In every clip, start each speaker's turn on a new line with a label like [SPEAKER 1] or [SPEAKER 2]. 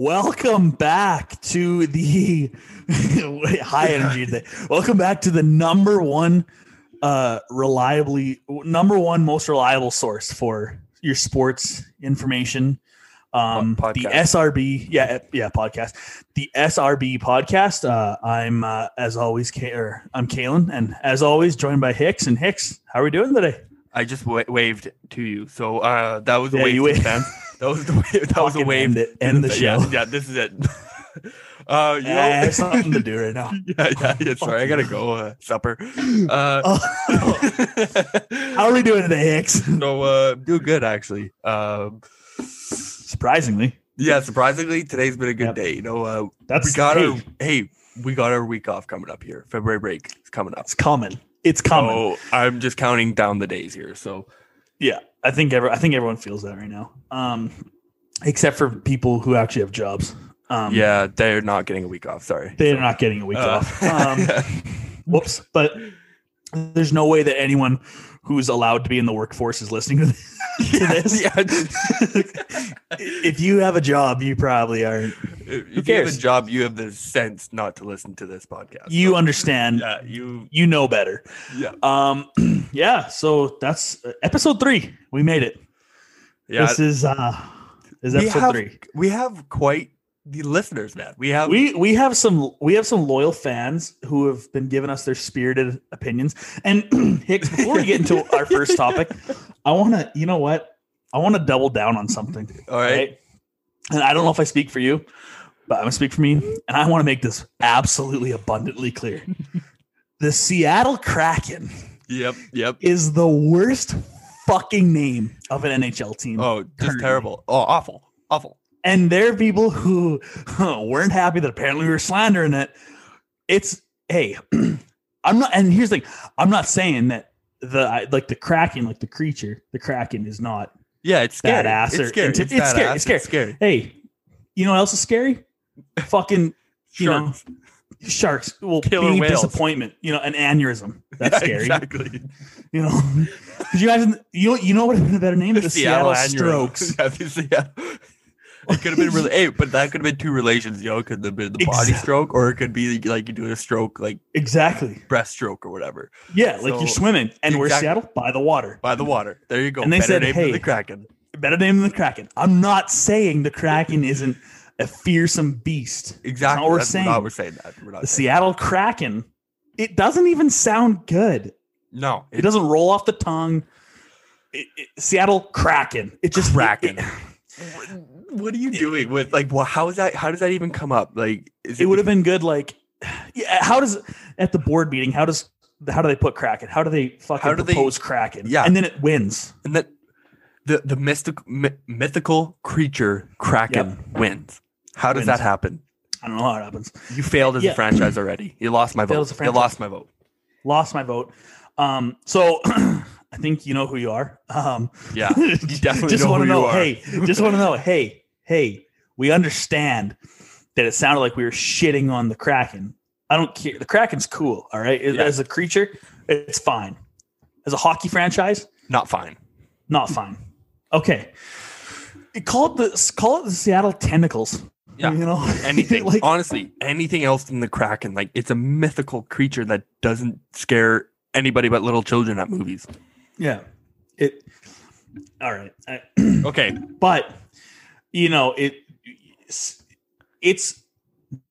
[SPEAKER 1] Welcome back to the high energy today. Welcome back to the number one, uh, reliably number one most reliable source for your sports information. Um,
[SPEAKER 2] Po-
[SPEAKER 1] the. SRB, yeah, yeah, podcast. The SRB podcast. Uh, I'm uh, as always, Ka- or I'm Kalen, and as always, joined by Hicks. And Hicks, how are we doing today?
[SPEAKER 2] I just wa- waved to you, so uh, that was a
[SPEAKER 1] Yeah,
[SPEAKER 2] wave
[SPEAKER 1] you
[SPEAKER 2] to the
[SPEAKER 1] waved.
[SPEAKER 2] fans. That was the wave. That was
[SPEAKER 1] Fucking
[SPEAKER 2] wave.
[SPEAKER 1] End, it, end the show.
[SPEAKER 2] Yeah, yeah, this is it. uh, you
[SPEAKER 1] I have something to do right now.
[SPEAKER 2] yeah, yeah, yeah. Sorry, I gotta go. Uh, supper. Uh,
[SPEAKER 1] Oh. How are we doing today, Hicks?
[SPEAKER 2] no, uh, do good actually. Um,
[SPEAKER 1] Surprisingly,
[SPEAKER 2] yeah, surprisingly, today's been a good
[SPEAKER 1] Yep.
[SPEAKER 2] day. You know, uh,
[SPEAKER 1] that's
[SPEAKER 2] we got
[SPEAKER 1] hey,
[SPEAKER 2] our hey, we got our week off coming up here. February break is coming up.
[SPEAKER 1] It's coming. It's coming.
[SPEAKER 2] So I'm just counting down the days here. So
[SPEAKER 1] Yeah, I think every, I think everyone feels that right now, um, except for people who actually have jobs. Um,
[SPEAKER 2] yeah, they're not getting a week off. Sorry.
[SPEAKER 1] they're not getting a week
[SPEAKER 2] Uh,
[SPEAKER 1] off. Um, whoops! But there's no way that anyone who's allowed to be in the workforce is listening to this. to this.
[SPEAKER 2] yeah.
[SPEAKER 1] if you have a job, you probably aren't.
[SPEAKER 2] if you have
[SPEAKER 1] cares?
[SPEAKER 2] a job, you have the sense not to listen to this podcast.
[SPEAKER 1] You
[SPEAKER 2] So,
[SPEAKER 1] understand.
[SPEAKER 2] yeah, you,
[SPEAKER 1] You know better.
[SPEAKER 2] yeah,
[SPEAKER 1] Um, yeah. So that's uh, episode three. We made it.
[SPEAKER 2] yeah.
[SPEAKER 1] This is uh, is
[SPEAKER 2] we
[SPEAKER 1] episode
[SPEAKER 2] have,
[SPEAKER 1] three.
[SPEAKER 2] we have quite the listeners, man. We have,
[SPEAKER 1] we we have some we have some loyal fans who have been giving us their spirited opinions. And Hicks, before we get into our first topic, I want to you know what I want to double down on something.
[SPEAKER 2] all right.
[SPEAKER 1] And I don't know if I speak for you, but I'm gonna speak for me, and I want to make this absolutely abundantly clear. the Seattle Kraken
[SPEAKER 2] Yep, yep.
[SPEAKER 1] is the worst fucking name of an NHL team.
[SPEAKER 2] Oh, just
[SPEAKER 1] Currently.
[SPEAKER 2] terrible. Oh, awful, awful.
[SPEAKER 1] And there are people who weren't happy that apparently we were slandering it. It's hey, I'm not. And here's the thing: I'm not saying that the like the kraken, like the creature, the kraken is not.
[SPEAKER 2] Yeah, it's scary.
[SPEAKER 1] Badass or
[SPEAKER 2] It's scary.
[SPEAKER 1] inti-
[SPEAKER 2] It's,
[SPEAKER 1] it's scary, it's scary.
[SPEAKER 2] It's scary.
[SPEAKER 1] Hey, you know what else is scary? Fucking you know
[SPEAKER 2] Sharks.
[SPEAKER 1] will
[SPEAKER 2] Killer
[SPEAKER 1] be
[SPEAKER 2] whales.
[SPEAKER 1] disappointment. You know, an aneurysm. That's
[SPEAKER 2] Yeah,
[SPEAKER 1] scary.
[SPEAKER 2] Exactly.
[SPEAKER 1] You know, could you imagine? You know, you know what would have been a better name? The, Seattle,
[SPEAKER 2] aneurysm.
[SPEAKER 1] Strokes.
[SPEAKER 2] Yeah, the Seattle- It could have been really, hey, but that could have been two relations, yo. It could have been the body stroke, or it could be like you doing a stroke, like
[SPEAKER 1] Exactly.
[SPEAKER 2] breaststroke or whatever,
[SPEAKER 1] Yeah, like you're swimming, and where's
[SPEAKER 2] Exactly.
[SPEAKER 1] Seattle? By the water.
[SPEAKER 2] by the water. There you go.
[SPEAKER 1] And they
[SPEAKER 2] Better
[SPEAKER 1] said,
[SPEAKER 2] name than
[SPEAKER 1] hey,
[SPEAKER 2] the Kraken.
[SPEAKER 1] better name than the Kraken. I'm not saying the Kraken isn't a fearsome beast.
[SPEAKER 2] Exactly.
[SPEAKER 1] what we're
[SPEAKER 2] That's
[SPEAKER 1] saying.
[SPEAKER 2] not we're saying that. We're not
[SPEAKER 1] The Seattle Kraken, it doesn't even sound good.
[SPEAKER 2] no.
[SPEAKER 1] It doesn't roll off the tongue. It- it- Seattle Kraken. It just
[SPEAKER 2] Kraken.
[SPEAKER 1] It,
[SPEAKER 2] What, are you doing with like? Well, how is that? How does that even come up? Like, is
[SPEAKER 1] it would have been good. Like, yeah. How does at the board meeting? How does how do they put Kraken? How do they fucking
[SPEAKER 2] How do they-
[SPEAKER 1] propose Kraken?
[SPEAKER 2] Yeah.
[SPEAKER 1] and then it wins.
[SPEAKER 2] and that the the mystic my, mythical creature Kraken wins. How does
[SPEAKER 1] Wins.
[SPEAKER 2] that happen?
[SPEAKER 1] I don't know how it happens.
[SPEAKER 2] You failed as
[SPEAKER 1] Yeah.
[SPEAKER 2] a franchise already. You lost my vote. You lost my vote.
[SPEAKER 1] Lost my vote. Um, so I think you know who you are. Um,
[SPEAKER 2] Yeah, you definitely
[SPEAKER 1] just want to
[SPEAKER 2] you
[SPEAKER 1] know. Hey, just want to know. Hey, hey, we understand that it sounded like we were shitting on the Kraken. I don't care. The Kraken's cool. All right,
[SPEAKER 2] Yeah.
[SPEAKER 1] as a creature, it's fine. As a hockey franchise,
[SPEAKER 2] Not fine.
[SPEAKER 1] not fine. Okay, call it the call it the Seattle Tentacles.
[SPEAKER 2] Yeah.
[SPEAKER 1] you know
[SPEAKER 2] Anything.
[SPEAKER 1] like
[SPEAKER 2] Honestly, anything else than the Kraken. Like, it's a mythical creature that doesn't scare anybody but little children at movies.
[SPEAKER 1] Yeah. It. All right. I,
[SPEAKER 2] Okay.
[SPEAKER 1] but you know it it's, it's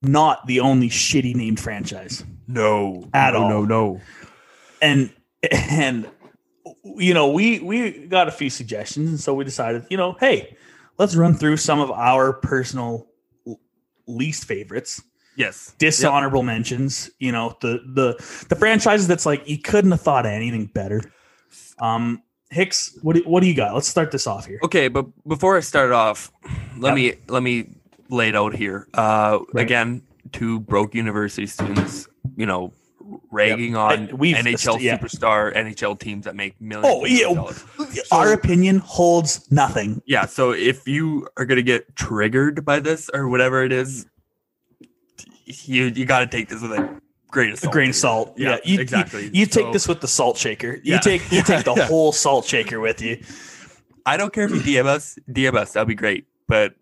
[SPEAKER 1] not the only shitty named franchise
[SPEAKER 2] No.
[SPEAKER 1] At
[SPEAKER 2] no,
[SPEAKER 1] all.
[SPEAKER 2] No. No.
[SPEAKER 1] and and you know we we got a few suggestions and so we decided you know hey let's run through some of our personal least favorites
[SPEAKER 2] Yes.
[SPEAKER 1] dishonorable mentions you know the the the franchises that's like you couldn't have thought of anything better um hicks what do, what do you got let's start this off here
[SPEAKER 2] Okay, but before I start off, let
[SPEAKER 1] Yep.
[SPEAKER 2] me let me lay it out here. Uh,
[SPEAKER 1] Right.
[SPEAKER 2] Again, two broke university students, you know, ragging
[SPEAKER 1] Yep.
[SPEAKER 2] on
[SPEAKER 1] we've-
[SPEAKER 2] NHL
[SPEAKER 1] yeah.
[SPEAKER 2] superstar NHL teams that make millions.
[SPEAKER 1] oh yeah
[SPEAKER 2] dollars.
[SPEAKER 1] our opinion holds nothing
[SPEAKER 2] Yeah. So if you are gonna get triggered by this or whatever it is, you you got to take this with a grain of
[SPEAKER 1] a
[SPEAKER 2] salt.
[SPEAKER 1] grain of salt.
[SPEAKER 2] Yeah,
[SPEAKER 1] Yeah, you,
[SPEAKER 2] exactly.
[SPEAKER 1] You, you take
[SPEAKER 2] So-
[SPEAKER 1] this with the salt shaker. You
[SPEAKER 2] Yeah.
[SPEAKER 1] take you take the
[SPEAKER 2] Yeah.
[SPEAKER 1] whole salt shaker with you.
[SPEAKER 2] I don't care if you DM us, DM us, that'd be great. But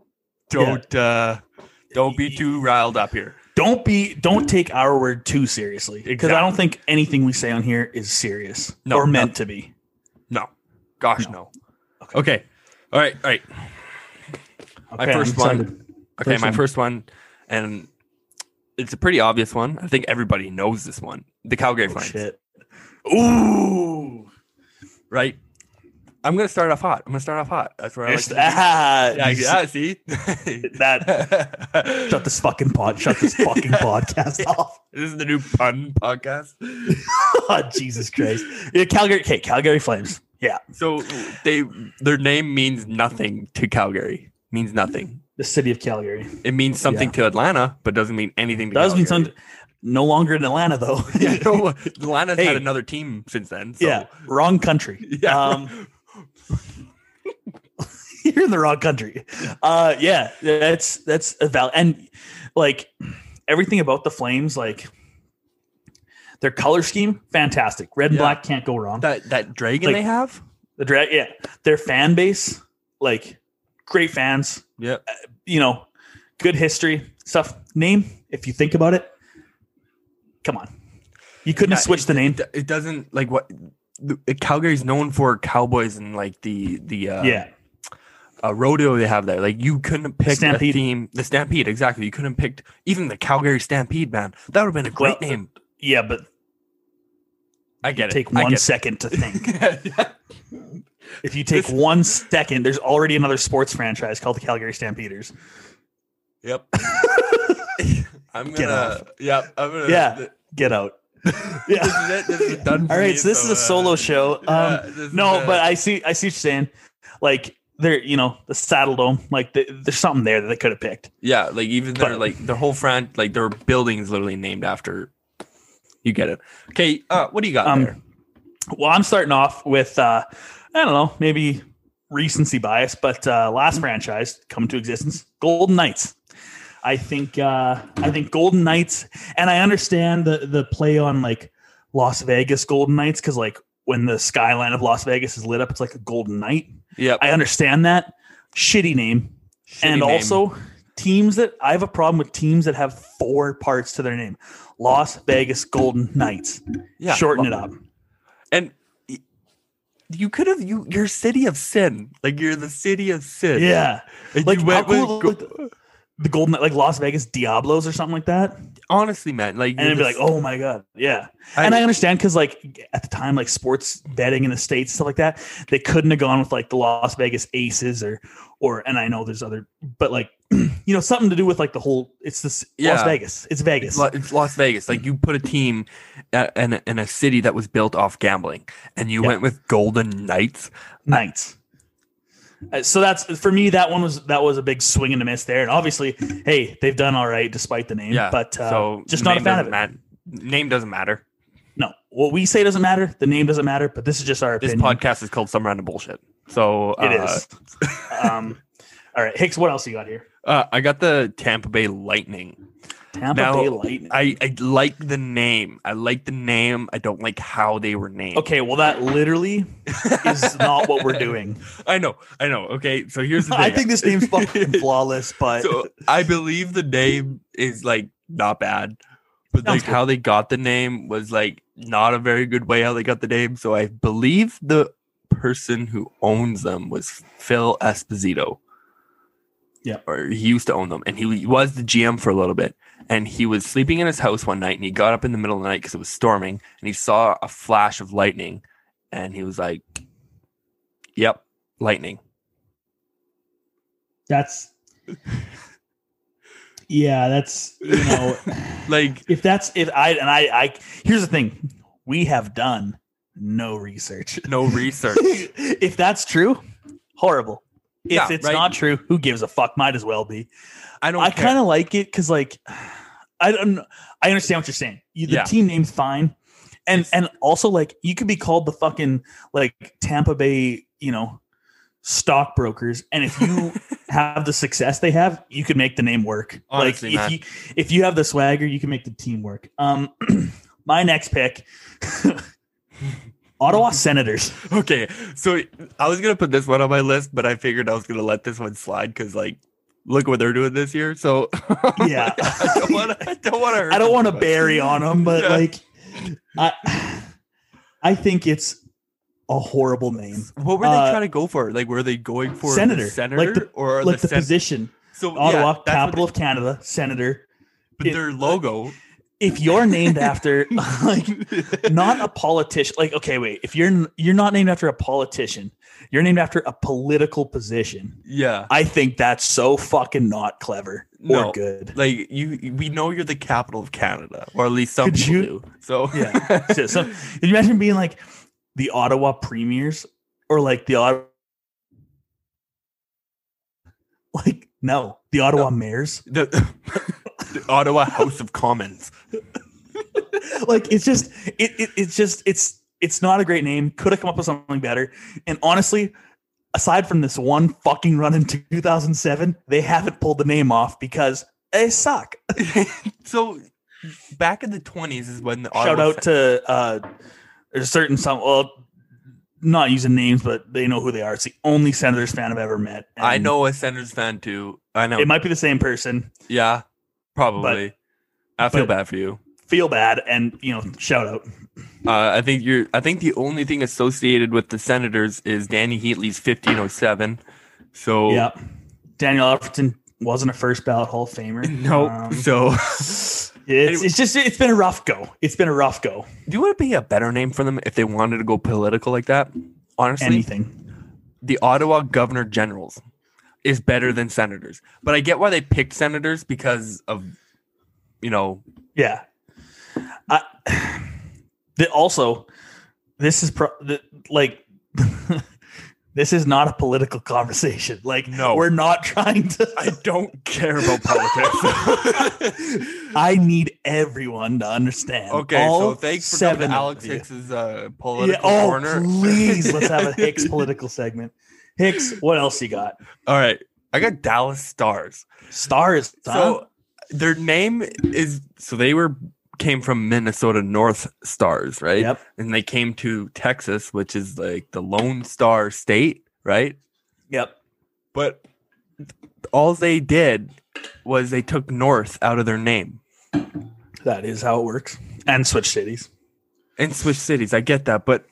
[SPEAKER 2] don't uh don't be too riled up here.
[SPEAKER 1] Don't be don't take our word too seriously because I don't think anything we say on here is serious
[SPEAKER 2] No,
[SPEAKER 1] or meant
[SPEAKER 2] no.
[SPEAKER 1] to be.
[SPEAKER 2] No. Gosh
[SPEAKER 1] No.
[SPEAKER 2] no. Okay. All right, all right. My
[SPEAKER 1] Okay, I'm
[SPEAKER 2] first one. Okay,
[SPEAKER 1] First
[SPEAKER 2] my
[SPEAKER 1] one.
[SPEAKER 2] first one and it's a pretty obvious one. I think everybody knows this one. The Calgary
[SPEAKER 1] Oh,
[SPEAKER 2] Flames,
[SPEAKER 1] shit. Ooh.
[SPEAKER 2] right? I'm gonna start off hot. I'm gonna start off hot. That's where I like
[SPEAKER 1] that.
[SPEAKER 2] Yeah, yeah, see?
[SPEAKER 1] That- Shut this fucking pod. Shut this fucking podcast off.
[SPEAKER 2] This is the new pun podcast.
[SPEAKER 1] Oh, Jesus Christ. Yeah, Calgary. Okay, Calgary Flames. Yeah,
[SPEAKER 2] So they their name means nothing to Calgary. Means nothing.
[SPEAKER 1] The city of Calgary.
[SPEAKER 2] It means something to Atlanta, but doesn't mean anything to
[SPEAKER 1] Does mean something. No longer in Atlanta though.
[SPEAKER 2] Yeah, no, Atlanta's
[SPEAKER 1] Hey.
[SPEAKER 2] had another team since then. So.
[SPEAKER 1] yeah, wrong country.
[SPEAKER 2] Yeah.
[SPEAKER 1] Um, you're in the wrong country. Uh, yeah, that's that's a val and like everything about the Flames, like their color scheme, fantastic. Red and
[SPEAKER 2] Yeah.
[SPEAKER 1] black can't go wrong.
[SPEAKER 2] that that dragon
[SPEAKER 1] Like-
[SPEAKER 2] they have.
[SPEAKER 1] The drag, yeah, their fan base, like great fans.
[SPEAKER 2] Yep.
[SPEAKER 1] You know, good history stuff. Name, if you think about it, come on, you couldn't have
[SPEAKER 2] Yeah,
[SPEAKER 1] switched the name.
[SPEAKER 2] It, it doesn't like what the, Calgary's known for cowboys and like the the uh,
[SPEAKER 1] yeah,
[SPEAKER 2] uh, rodeo they have there. Like you couldn't have picked
[SPEAKER 1] Stampede.
[SPEAKER 2] a theme. The Stampede, exactly. You couldn't have picked even the Calgary Stampede, man. That would have been a great
[SPEAKER 1] Well,
[SPEAKER 2] name.
[SPEAKER 1] yeah, but
[SPEAKER 2] I get it.
[SPEAKER 1] take one second to think. If you take
[SPEAKER 2] This-
[SPEAKER 1] one second, there's already another sports franchise called the Calgary Stampeders.
[SPEAKER 2] yep. I'm gonna. Yep. I'm gonna.
[SPEAKER 1] Yeah.
[SPEAKER 2] th-
[SPEAKER 1] Get out.
[SPEAKER 2] This
[SPEAKER 1] Yeah.
[SPEAKER 2] is it. This is done.
[SPEAKER 1] All right,
[SPEAKER 2] me,
[SPEAKER 1] so this is a
[SPEAKER 2] uh,
[SPEAKER 1] solo show. Um,
[SPEAKER 2] this is,
[SPEAKER 1] no,
[SPEAKER 2] uh,
[SPEAKER 1] but I see, I see what you're saying. Like there, you know, the Saddle Dome. Like the, there's something there that they could have picked.
[SPEAKER 2] Yeah, like even their
[SPEAKER 1] But-
[SPEAKER 2] like their whole fran like their building is literally named after. You get it. Okay, uh, what do you got
[SPEAKER 1] Um,
[SPEAKER 2] there?
[SPEAKER 1] Well, I'm starting off with, uh, I don't know, maybe recency bias, but uh, last franchise come to existence, Golden Knights. I think, uh, I think Golden Knights, and I understand the the play on like Las Vegas Golden Knights because like when the skyline of Las Vegas is lit up, it's like a golden night.
[SPEAKER 2] Yep.
[SPEAKER 1] I understand that. Shitty name. and
[SPEAKER 2] name.
[SPEAKER 1] also teams that I have a problem with teams that have four parts to their name. Las Vegas Golden Knights.
[SPEAKER 2] yeah,
[SPEAKER 1] Shorten it up.
[SPEAKER 2] And you could have you you're city of sin. Like you're the city of sin.
[SPEAKER 1] Yeah.
[SPEAKER 2] And
[SPEAKER 1] Like how
[SPEAKER 2] with
[SPEAKER 1] cool
[SPEAKER 2] go-
[SPEAKER 1] like, the Golden like Las Vegas Diablos or something like that.
[SPEAKER 2] Honestly, man. Like
[SPEAKER 1] And it'd be like, oh my God. Yeah.
[SPEAKER 2] I-
[SPEAKER 1] and I understand because like at the time, like sports betting in the States, stuff like that, they couldn't have gone with like the Las Vegas Aces or or and I know there's other but like you know, something to do with like the whole it's this Las
[SPEAKER 2] Yeah.
[SPEAKER 1] Vegas. It's Vegas.
[SPEAKER 2] It's, Las Vegas. Like mm. you put a team in a, in a city that was built off gambling, and you
[SPEAKER 1] Yeah.
[SPEAKER 2] went with Golden Knights.
[SPEAKER 1] Knights. Uh, So that's for me. That one was that was a big swing and a miss there, and obviously, hey, they've done all right despite the name.
[SPEAKER 2] Yeah.
[SPEAKER 1] but uh,
[SPEAKER 2] so
[SPEAKER 1] just not a fan of it.
[SPEAKER 2] mat- name doesn't matter.
[SPEAKER 1] No, what we say doesn't matter. The name doesn't matter. But this is just our
[SPEAKER 2] This
[SPEAKER 1] opinion.
[SPEAKER 2] podcast is called Some Random Bullshit. So
[SPEAKER 1] It
[SPEAKER 2] uh,
[SPEAKER 1] is. um, all right, Hicks. What else you got here?
[SPEAKER 2] Uh, I got the Tampa Bay Lightning.
[SPEAKER 1] Tampa
[SPEAKER 2] Now,
[SPEAKER 1] Bay Lightning.
[SPEAKER 2] I, I like the name. I like the name. I don't like how they were named.
[SPEAKER 1] okay, well, that literally is not what we're doing.
[SPEAKER 2] I know. I know. Okay. So here's the thing.
[SPEAKER 1] I think this name's fucking flawless, but
[SPEAKER 2] so I believe the name is like not bad, but
[SPEAKER 1] Sounds
[SPEAKER 2] like
[SPEAKER 1] good.
[SPEAKER 2] how they got the name was like not a very good way how they got the name. So I believe the person who owns them was Phil Esposito.
[SPEAKER 1] Yeah.
[SPEAKER 2] Or he used to own them and he was the GM for a little bit. And he was sleeping in his house one night and he got up in the middle of the night because it was storming and he saw a flash of lightning and he was like, Yep, lightning.
[SPEAKER 1] that's yeah, that's you know,
[SPEAKER 2] Like
[SPEAKER 1] if that's if I and I I here's the thing, we have done no research.
[SPEAKER 2] no research.
[SPEAKER 1] if that's true, horrible. If
[SPEAKER 2] Yeah,
[SPEAKER 1] it's
[SPEAKER 2] right.
[SPEAKER 1] not true, who gives a fuck? Might as well be.
[SPEAKER 2] I don't
[SPEAKER 1] I kind of like it because, like, I don't. I understand what you're saying. You, the
[SPEAKER 2] Yeah.
[SPEAKER 1] team name's fine, and
[SPEAKER 2] It's-
[SPEAKER 1] and also like you could be called the fucking like Tampa Bay, you know, stockbrokers, and if you have the success they have, you could make the name work.
[SPEAKER 2] Honestly,
[SPEAKER 1] like
[SPEAKER 2] man.
[SPEAKER 1] if you if you have the swagger, you can make the team work. Um, my next pick. Ottawa Senators.
[SPEAKER 2] Okay, so I was gonna put this one on my list, but I figured I was gonna let this one slide because, like, look what they're doing this year. So
[SPEAKER 1] Yeah.
[SPEAKER 2] I don't want to. I don't want to.
[SPEAKER 1] I don't want to bury on them, but
[SPEAKER 2] Yeah.
[SPEAKER 1] like, I, I think it's a horrible name.
[SPEAKER 2] What were they
[SPEAKER 1] Uh,
[SPEAKER 2] trying to go for? Like, were they going for
[SPEAKER 1] Senator.
[SPEAKER 2] senator,
[SPEAKER 1] Like the-
[SPEAKER 2] or
[SPEAKER 1] like the
[SPEAKER 2] sen-
[SPEAKER 1] position,
[SPEAKER 2] So
[SPEAKER 1] Ottawa,
[SPEAKER 2] what
[SPEAKER 1] capital
[SPEAKER 2] they-
[SPEAKER 1] of Canada, senator.
[SPEAKER 2] but
[SPEAKER 1] it-
[SPEAKER 2] their logo,
[SPEAKER 1] If you're named after like not a politician, like okay, wait, if you're you're not named after a politician, you're named after a political position.
[SPEAKER 2] yeah,
[SPEAKER 1] I think that's so fucking not clever or
[SPEAKER 2] No.
[SPEAKER 1] good.
[SPEAKER 2] like you, we know you're the capital of Canada, or at least some
[SPEAKER 1] Could
[SPEAKER 2] people
[SPEAKER 1] you-
[SPEAKER 2] do. So
[SPEAKER 1] Yeah. so, so can you imagine being like the Ottawa premiers or like the Ottawa like no the Ottawa mayors
[SPEAKER 2] the, the Ottawa House of Commons.
[SPEAKER 1] like it's just it, it it's just it's it's not a great name could have come up with something better and honestly aside from this one fucking run in 2007 they haven't pulled the name off because they suck
[SPEAKER 2] so back in the 20s is when the
[SPEAKER 1] shout out to uh there's a certain some well not using names but they know who they are it's the only senators fan i've ever met
[SPEAKER 2] I know a Senators fan too. I know.
[SPEAKER 1] it might be the same person
[SPEAKER 2] yeah, probably. I feel bad for you.
[SPEAKER 1] feel bad and you know shout out
[SPEAKER 2] Uh, I think you're. I think the only thing associated with the Senators is Dany Heatley's 1507. So
[SPEAKER 1] yeah Daniel Alfredsson wasn't a first ballot hall of famer
[SPEAKER 2] no.
[SPEAKER 1] Um,
[SPEAKER 2] so
[SPEAKER 1] it's, it's just it's been a rough go it's been a rough go
[SPEAKER 2] do you want to be a better name for them if they wanted to go political like that? Honestly,
[SPEAKER 1] anything
[SPEAKER 2] the Ottawa Governor Generals is better than Senators, but I get why they picked Senators because of you know
[SPEAKER 1] Yeah. I, the, also, this is pro, the, like this is not a political conversation. Like,
[SPEAKER 2] No.
[SPEAKER 1] we're not trying to.
[SPEAKER 2] I don't care about politics.
[SPEAKER 1] I need everyone to understand.
[SPEAKER 2] okay, so thanks for
[SPEAKER 1] seven
[SPEAKER 2] Alex. Hicks's uh,
[SPEAKER 1] Yeah,
[SPEAKER 2] political
[SPEAKER 1] oh,
[SPEAKER 2] corner.
[SPEAKER 1] please, let's have a Hicks political segment. Hicks, what else you got?
[SPEAKER 2] All right, I got Dallas Stars.
[SPEAKER 1] Stars. huh?
[SPEAKER 2] So their name is so they were came from Minnesota North Stars, right?
[SPEAKER 1] Yep.
[SPEAKER 2] And they came to Texas, which is like the Lone Star State, right?
[SPEAKER 1] Yep.
[SPEAKER 2] But all they did was they took North out of their name
[SPEAKER 1] That is how it works. And switch cities.
[SPEAKER 2] and switch cities. I get that, but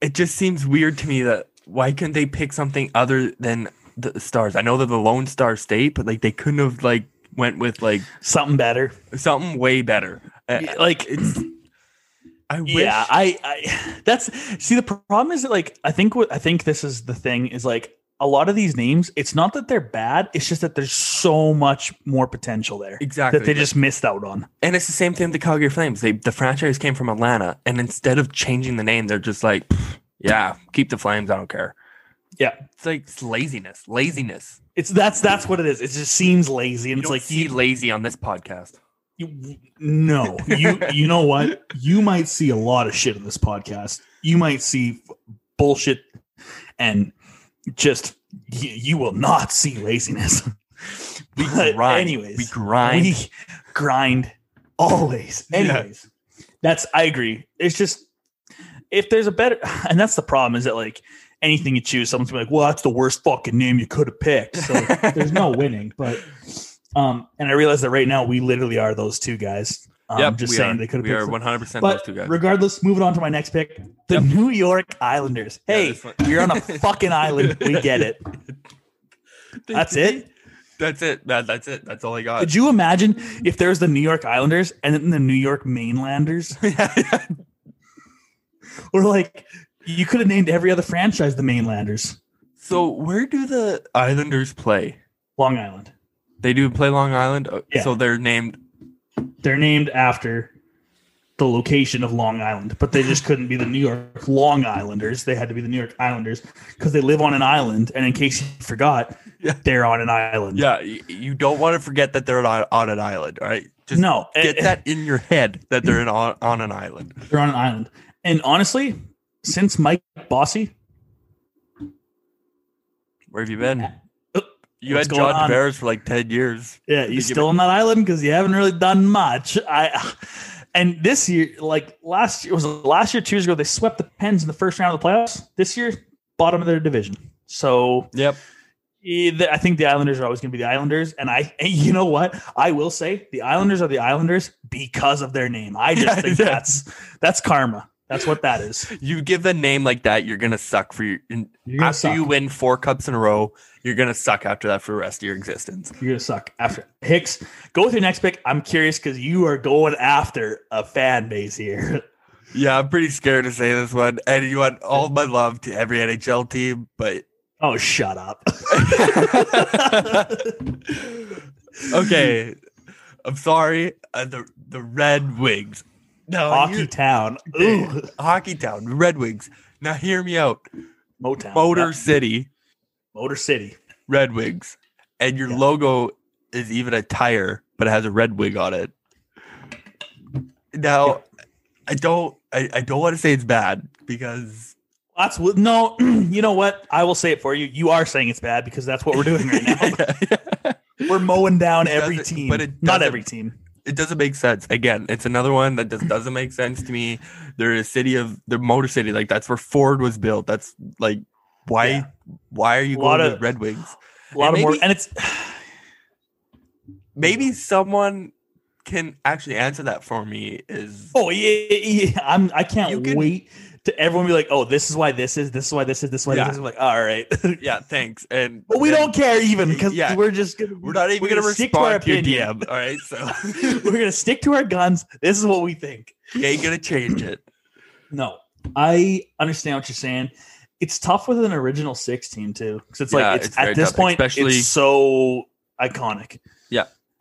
[SPEAKER 2] it just seems weird to me that why couldn't they pick something other than the Stars? I know they're the Lone Star State, but like they couldn't have like went with like
[SPEAKER 1] Something better.
[SPEAKER 2] something way better. Uh,
[SPEAKER 1] Yeah, like
[SPEAKER 2] it's I wish
[SPEAKER 1] yeah I, I that's see the problem is that like i think what i think this is the thing is like a lot of these names it's not that they're bad it's just that there's so much more potential there
[SPEAKER 2] exactly
[SPEAKER 1] that they just missed out on
[SPEAKER 2] and it's the same thing with the Calgary Flames. They the franchise came from Atlanta, and instead of changing the name, they're just like, yeah, keep the Flames. I don't care.
[SPEAKER 1] yeah
[SPEAKER 2] It's like it's laziness, laziness.
[SPEAKER 1] It's that's that's what it is it just seems lazy and
[SPEAKER 2] You
[SPEAKER 1] it's like you,
[SPEAKER 2] lazy on this podcast.
[SPEAKER 1] you no you you know what you might see a lot of shit in this podcast you might see bullshit and just you, you will not see laziness
[SPEAKER 2] We grind.
[SPEAKER 1] anyways
[SPEAKER 2] we grind.
[SPEAKER 1] We grind always.
[SPEAKER 2] Yeah.
[SPEAKER 1] Anyways, that's I agree. It's just if there's a better, and that's the problem is that like anything you choose, someone's gonna be like, "Well, that's the worst fucking name you could have picked." So there's no winning. But um, and I realize that right now we literally are those two guys. Um,
[SPEAKER 2] yep,
[SPEAKER 1] just saying
[SPEAKER 2] are.
[SPEAKER 1] they could have
[SPEAKER 2] We
[SPEAKER 1] picked.
[SPEAKER 2] are one hundred percent those
[SPEAKER 1] but
[SPEAKER 2] two guys.
[SPEAKER 1] regardless, moving on to my next pick, the
[SPEAKER 2] Yep.
[SPEAKER 1] New York Islanders. Hey,
[SPEAKER 2] this one-
[SPEAKER 1] you're on a fucking island. We get it. That's it.
[SPEAKER 2] That's it. That, that's it. That's all I got.
[SPEAKER 1] Could you imagine if there's the New York Islanders and then the New York Mainlanders? Or like you could have named every other franchise the Mainlanders.
[SPEAKER 2] so where do the Islanders play?
[SPEAKER 1] Long Island.
[SPEAKER 2] They do play Long Island. Oh,
[SPEAKER 1] Yeah.
[SPEAKER 2] So they're named.
[SPEAKER 1] They're named after the location of Long Island, but they just couldn't be the New York Long Islanders. They had to be the New York Islanders because they live on an island. And in case you forgot,
[SPEAKER 2] Yeah.
[SPEAKER 1] they're on an island.
[SPEAKER 2] Yeah, you don't want to forget that they're on, on an island. right? Just
[SPEAKER 1] no,
[SPEAKER 2] get
[SPEAKER 1] eh,
[SPEAKER 2] that in your head that they're in on, on an island.
[SPEAKER 1] they're on an island. And honestly, since Mike Bossy,
[SPEAKER 2] Where have you been? You
[SPEAKER 1] what's
[SPEAKER 2] had John
[SPEAKER 1] on?
[SPEAKER 2] Tavares for like ten years.
[SPEAKER 1] Yeah, you still on that island because you haven't really done much. I and this year, like last year was last year, two years ago, they swept the Pens in the first round of the playoffs. This year, bottom of their division. So
[SPEAKER 2] Yep.
[SPEAKER 1] Yeah, I think the Islanders are always going to be the Islanders, and I, and you know what, I will say the Islanders are the Islanders because of their name. I just think that's that's karma. That's what that is.
[SPEAKER 2] You give the name like that, you're gonna suck for your.
[SPEAKER 1] Gonna
[SPEAKER 2] after
[SPEAKER 1] suck.
[SPEAKER 2] you win four cups in a row, you're gonna suck after that for the rest of your existence.
[SPEAKER 1] You're gonna suck after Hicks. Go with your next pick. I'm curious because you are going after a fan base here.
[SPEAKER 2] Yeah, I'm pretty scared to say this one. And you want all my love to every NHL team, but
[SPEAKER 1] Oh, shut up.
[SPEAKER 2] okay. I'm sorry. Uh, the the Red Wings. No,
[SPEAKER 1] Hockey Town. Ooh.
[SPEAKER 2] Hockey Town, Red Wings. Now hear me out.
[SPEAKER 1] Motown.
[SPEAKER 2] Motor
[SPEAKER 1] Yep.
[SPEAKER 2] City,
[SPEAKER 1] Motor City.
[SPEAKER 2] Red Wings, and your
[SPEAKER 1] Yeah.
[SPEAKER 2] logo is even a tire, but it has a red wing on it. Now, I don't, I, I don't want to say it's bad because
[SPEAKER 1] That's. No, you know what? I will say it for you. You are saying it's bad because that's what we're doing right now. we're mowing down every team,
[SPEAKER 2] but doesn't-
[SPEAKER 1] every team.
[SPEAKER 2] It doesn't make sense. Again, it's another one that just doesn't make sense to me. They're a city of the Motor City, like that's where Ford was built. That's like why
[SPEAKER 1] Yeah.
[SPEAKER 2] why are you going
[SPEAKER 1] of-
[SPEAKER 2] with Red Wings?
[SPEAKER 1] A lot
[SPEAKER 2] And
[SPEAKER 1] of more, and it's
[SPEAKER 2] Maybe someone can actually answer that for me. Is
[SPEAKER 1] oh yeah, yeah, I'm. I can't
[SPEAKER 2] can-
[SPEAKER 1] wait to everyone be like, oh, this is why this is. This is why this is. This is why
[SPEAKER 2] Yeah.
[SPEAKER 1] this is. I'm like, all right,
[SPEAKER 2] yeah, thanks. And
[SPEAKER 1] but we
[SPEAKER 2] then
[SPEAKER 1] don't care even because
[SPEAKER 2] Yeah.
[SPEAKER 1] we're just gonna.
[SPEAKER 2] We're not even
[SPEAKER 1] we're
[SPEAKER 2] gonna,
[SPEAKER 1] stick to our
[SPEAKER 2] respond to, your
[SPEAKER 1] opinion.
[SPEAKER 2] DM. All right, so
[SPEAKER 1] we're gonna stick to our guns. This is what we think.
[SPEAKER 2] you ain't gonna change it.
[SPEAKER 1] No, I understand what you're saying. It's tough with an original six team too, because it's
[SPEAKER 2] Yeah,
[SPEAKER 1] like it's,
[SPEAKER 2] it's
[SPEAKER 1] at this
[SPEAKER 2] tough,
[SPEAKER 1] point
[SPEAKER 2] especially-
[SPEAKER 1] it's so iconic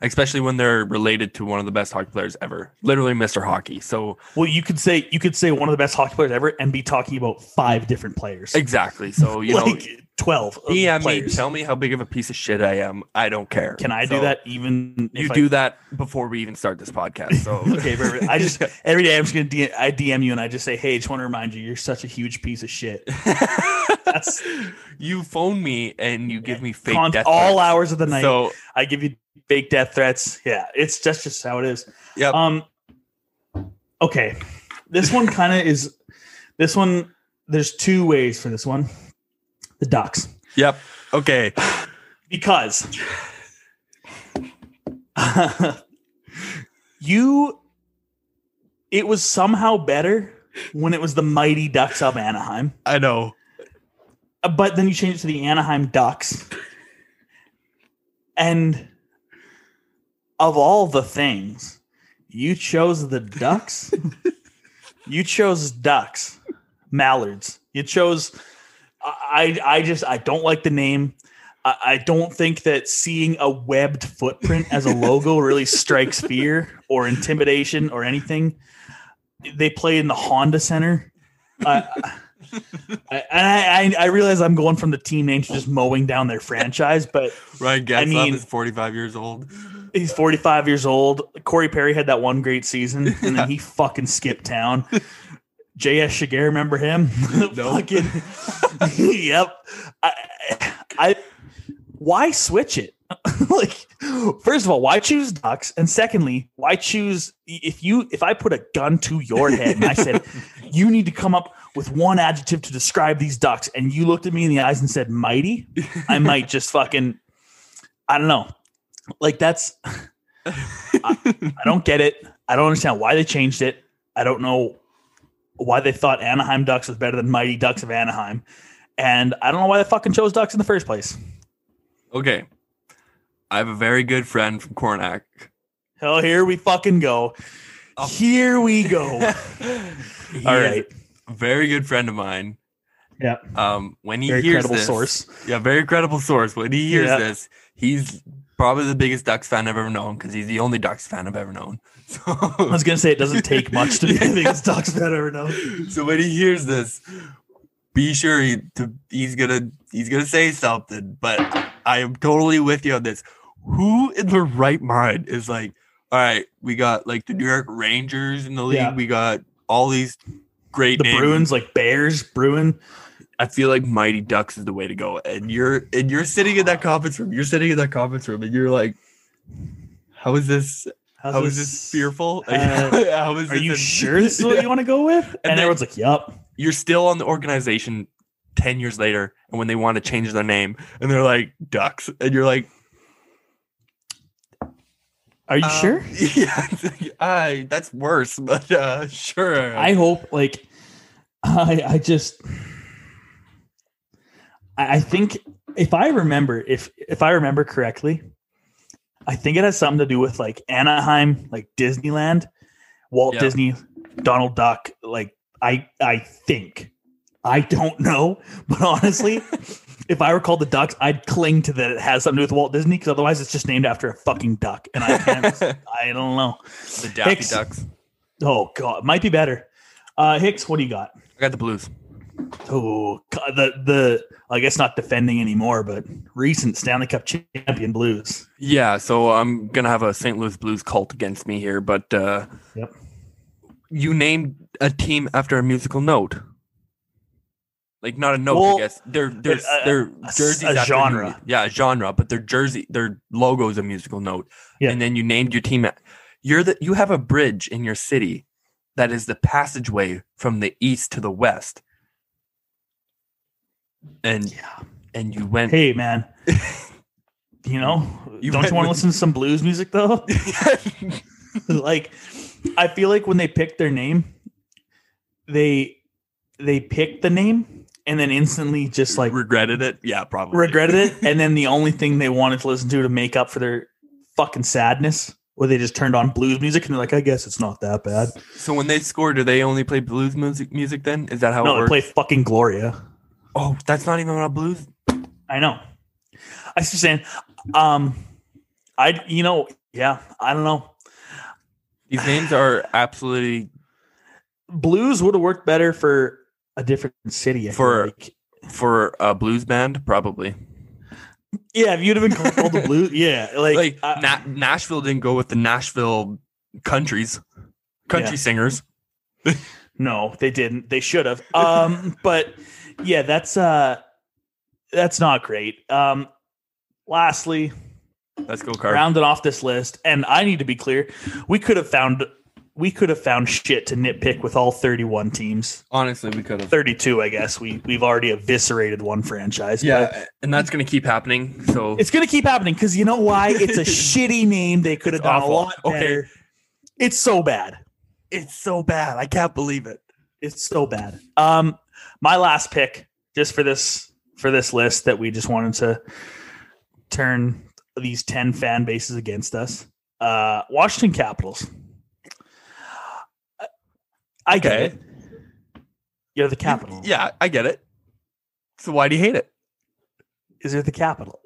[SPEAKER 2] especially when they're related to one of the best hockey players ever, literally Mr. Hockey. So,
[SPEAKER 1] well, you could say you could say one of the best hockey players ever and be talking about five different players.
[SPEAKER 2] Exactly. So you
[SPEAKER 1] like, know, 12.
[SPEAKER 2] DM me, tell me how big of a piece of shit I am. I don't care.
[SPEAKER 1] Can I
[SPEAKER 2] so
[SPEAKER 1] do that even
[SPEAKER 2] you do that before we even start this podcast? So
[SPEAKER 1] okay. I just every day I'm just gonna DM, I DM you and I just say, hey, just want to remind you, you're such a huge piece of shit. That's
[SPEAKER 2] you phone me and you yeah. give me fake
[SPEAKER 1] Con-
[SPEAKER 2] death
[SPEAKER 1] all
[SPEAKER 2] threats.
[SPEAKER 1] hours of the night.
[SPEAKER 2] So
[SPEAKER 1] I give you fake death threats. Yeah, it's just just how it is.
[SPEAKER 2] Yeah.
[SPEAKER 1] Um. Okay, this one kind of is. This one, there's two ways for this one. The Ducks,
[SPEAKER 2] yep. Okay.
[SPEAKER 1] because you, it was somehow better when it was the mighty Ducks of Anaheim.
[SPEAKER 2] I know.
[SPEAKER 1] But then you change it to the Anaheim Ducks. And of all the things, you chose the Ducks. you chose ducks, mallards. You chose. I I just I don't like the name. I, I don't think that seeing a webbed footprint as a logo really strikes fear or intimidation or anything. They play in the Honda Center. Uh, I, and I, I I realize I'm going from the team name to just mowing down their franchise, but
[SPEAKER 2] Ryan Getzlaf
[SPEAKER 1] mean-
[SPEAKER 2] is 45 years old.
[SPEAKER 1] he's 45 years old. Corey Perry had that one great season, and then he fucking skipped town. J.S. Giguere, remember him?
[SPEAKER 2] No.
[SPEAKER 1] fucking, yep. I, I, why switch it? like, first of all, why choose Ducks? And secondly, why choose if you if I put a gun to your head and I said you need to come up with one adjective to describe these ducks, and you looked at me in the eyes and said mighty, I might just fucking I don't know. Like that's I, I don't get it. I don't understand why they changed it. I don't know why they thought Anaheim Ducks was better than Mighty Ducks of Anaheim. And I don't know why they fucking chose Ducks in the first place.
[SPEAKER 2] Okay. I have a very good friend from Cornac.
[SPEAKER 1] Hell, here we fucking go.
[SPEAKER 2] Oh.
[SPEAKER 1] Here we go. All right.
[SPEAKER 2] very good friend of mine.
[SPEAKER 1] Yeah.
[SPEAKER 2] Um, when he
[SPEAKER 1] Very
[SPEAKER 2] hears
[SPEAKER 1] credible
[SPEAKER 2] this,
[SPEAKER 1] source.
[SPEAKER 2] yeah, very credible source. When he hears
[SPEAKER 1] Yeah.
[SPEAKER 2] this, he's probably the biggest Ducks fan I've ever known because he's the only Ducks fan I've ever known.
[SPEAKER 1] I was gonna say it doesn't take much to be the biggest Ducks fan ever known.
[SPEAKER 2] so when he hears this, be sure he, to, he's gonna he's gonna say something. But I am totally with you on this. Who in the right mind is like, all right, we got like the New York Rangers in the league.
[SPEAKER 1] Yeah.
[SPEAKER 2] We got all these great
[SPEAKER 1] The
[SPEAKER 2] names.
[SPEAKER 1] Bruins, like Bears, Bruin.
[SPEAKER 2] I feel like Mighty Ducks is the way to go. And you're and you're sitting in that conference room. You're sitting in that conference room, and you're like, "How is this?
[SPEAKER 1] How's
[SPEAKER 2] How is this fearful?
[SPEAKER 1] Uh,
[SPEAKER 2] how is
[SPEAKER 1] Are
[SPEAKER 2] this
[SPEAKER 1] you sure this is what you want to go with? And,
[SPEAKER 2] then-
[SPEAKER 1] everyone's like, "Yup."
[SPEAKER 2] You're still on the organization 10 years later and when they want to change their name and they're like ducks and you're like
[SPEAKER 1] Are you
[SPEAKER 2] um,
[SPEAKER 1] sure?
[SPEAKER 2] yeah I, that's worse but uh sure
[SPEAKER 1] I hope like I I just I I think if I remember if if I remember correctly, I think it has something to do with like Anaheim, like Disneyland, Walt
[SPEAKER 2] Yeah.
[SPEAKER 1] Disney, Donald Duck. Like I I think I don't know, but honestly, if I were called the Ducks, I'd cling to that it has something to do with Walt Disney because otherwise it's just named after a fucking duck, and I can't. I don't know.
[SPEAKER 2] the Daffy
[SPEAKER 1] Hicks.
[SPEAKER 2] Ducks
[SPEAKER 1] Oh god, might be better. Uh, Hicks, what do you got?
[SPEAKER 2] I got the Blues
[SPEAKER 1] Oh, the the I guess not defending anymore, but recent Stanley Cup champion Blues.
[SPEAKER 2] yeah so I'm gonna have a St. Louis Blues cult against me here but uh
[SPEAKER 1] Yep.
[SPEAKER 2] you named a team after a musical note like not a note
[SPEAKER 1] Well,
[SPEAKER 2] I guess they're they're
[SPEAKER 1] a-
[SPEAKER 2] they're jerseys
[SPEAKER 1] a genre.
[SPEAKER 2] yeah a genre but their jersey their logo is a musical note
[SPEAKER 1] Yeah.
[SPEAKER 2] and then you named your team. You're the you have a bridge in your city that is the passageway from the east to the west, and
[SPEAKER 1] Yeah.
[SPEAKER 2] and you went.
[SPEAKER 1] Hey man, you know,
[SPEAKER 2] You
[SPEAKER 1] don't you want to listen to some blues music though? like, I feel like when they picked their name, they they picked the name and then instantly just like
[SPEAKER 2] regretted it. Yeah, probably
[SPEAKER 1] regretted it, and then the only thing they wanted to listen to to make up for their fucking sadness. Where they just turned on blues music and they're like, I guess it's not that bad.
[SPEAKER 2] So when they score, do they only play blues music? Music then is that how
[SPEAKER 1] No,
[SPEAKER 2] it
[SPEAKER 1] they
[SPEAKER 2] works?
[SPEAKER 1] play fucking Gloria.
[SPEAKER 2] Oh, that's not even about blues.
[SPEAKER 1] I know. I was just saying, um, I you know, yeah, I don't know.
[SPEAKER 2] These names are absolutely
[SPEAKER 1] Blues would have worked better for a different city. I
[SPEAKER 2] For-
[SPEAKER 1] like.
[SPEAKER 2] for a blues band, probably.
[SPEAKER 1] yeah, if you'd have been called the blues, yeah, like,
[SPEAKER 2] Like
[SPEAKER 1] uh,
[SPEAKER 2] Na- Nashville didn't go with the Nashville countries, country
[SPEAKER 1] Yeah.
[SPEAKER 2] singers.
[SPEAKER 1] no, they didn't. They should have. Um, but yeah, that's uh, that's not great. Um, lastly,
[SPEAKER 2] Let's go, Carl.
[SPEAKER 1] rounding off this list, and I need to be clear, we could have found we could have found shit to nitpick with all 31 teams.
[SPEAKER 2] Honestly, we could have.
[SPEAKER 1] 32, I guess. We we've already eviscerated one franchise.
[SPEAKER 2] Yeah, and that's going to keep happening. So
[SPEAKER 1] It's gonna keep happening because you know why? It's a shitty name. They could have done
[SPEAKER 2] awful.
[SPEAKER 1] a lot
[SPEAKER 2] Okay.
[SPEAKER 1] It's so bad.
[SPEAKER 2] it's so bad. I can't believe it.
[SPEAKER 1] It's so bad. Um, my last pick, just for this for this list that we just wanted to turn these 10 fan bases against us. Uh Washington Capitals. I get
[SPEAKER 2] Okay.
[SPEAKER 1] it. You're the capital.
[SPEAKER 2] Yeah, I get it. So why do you hate it?
[SPEAKER 1] Is it the capital?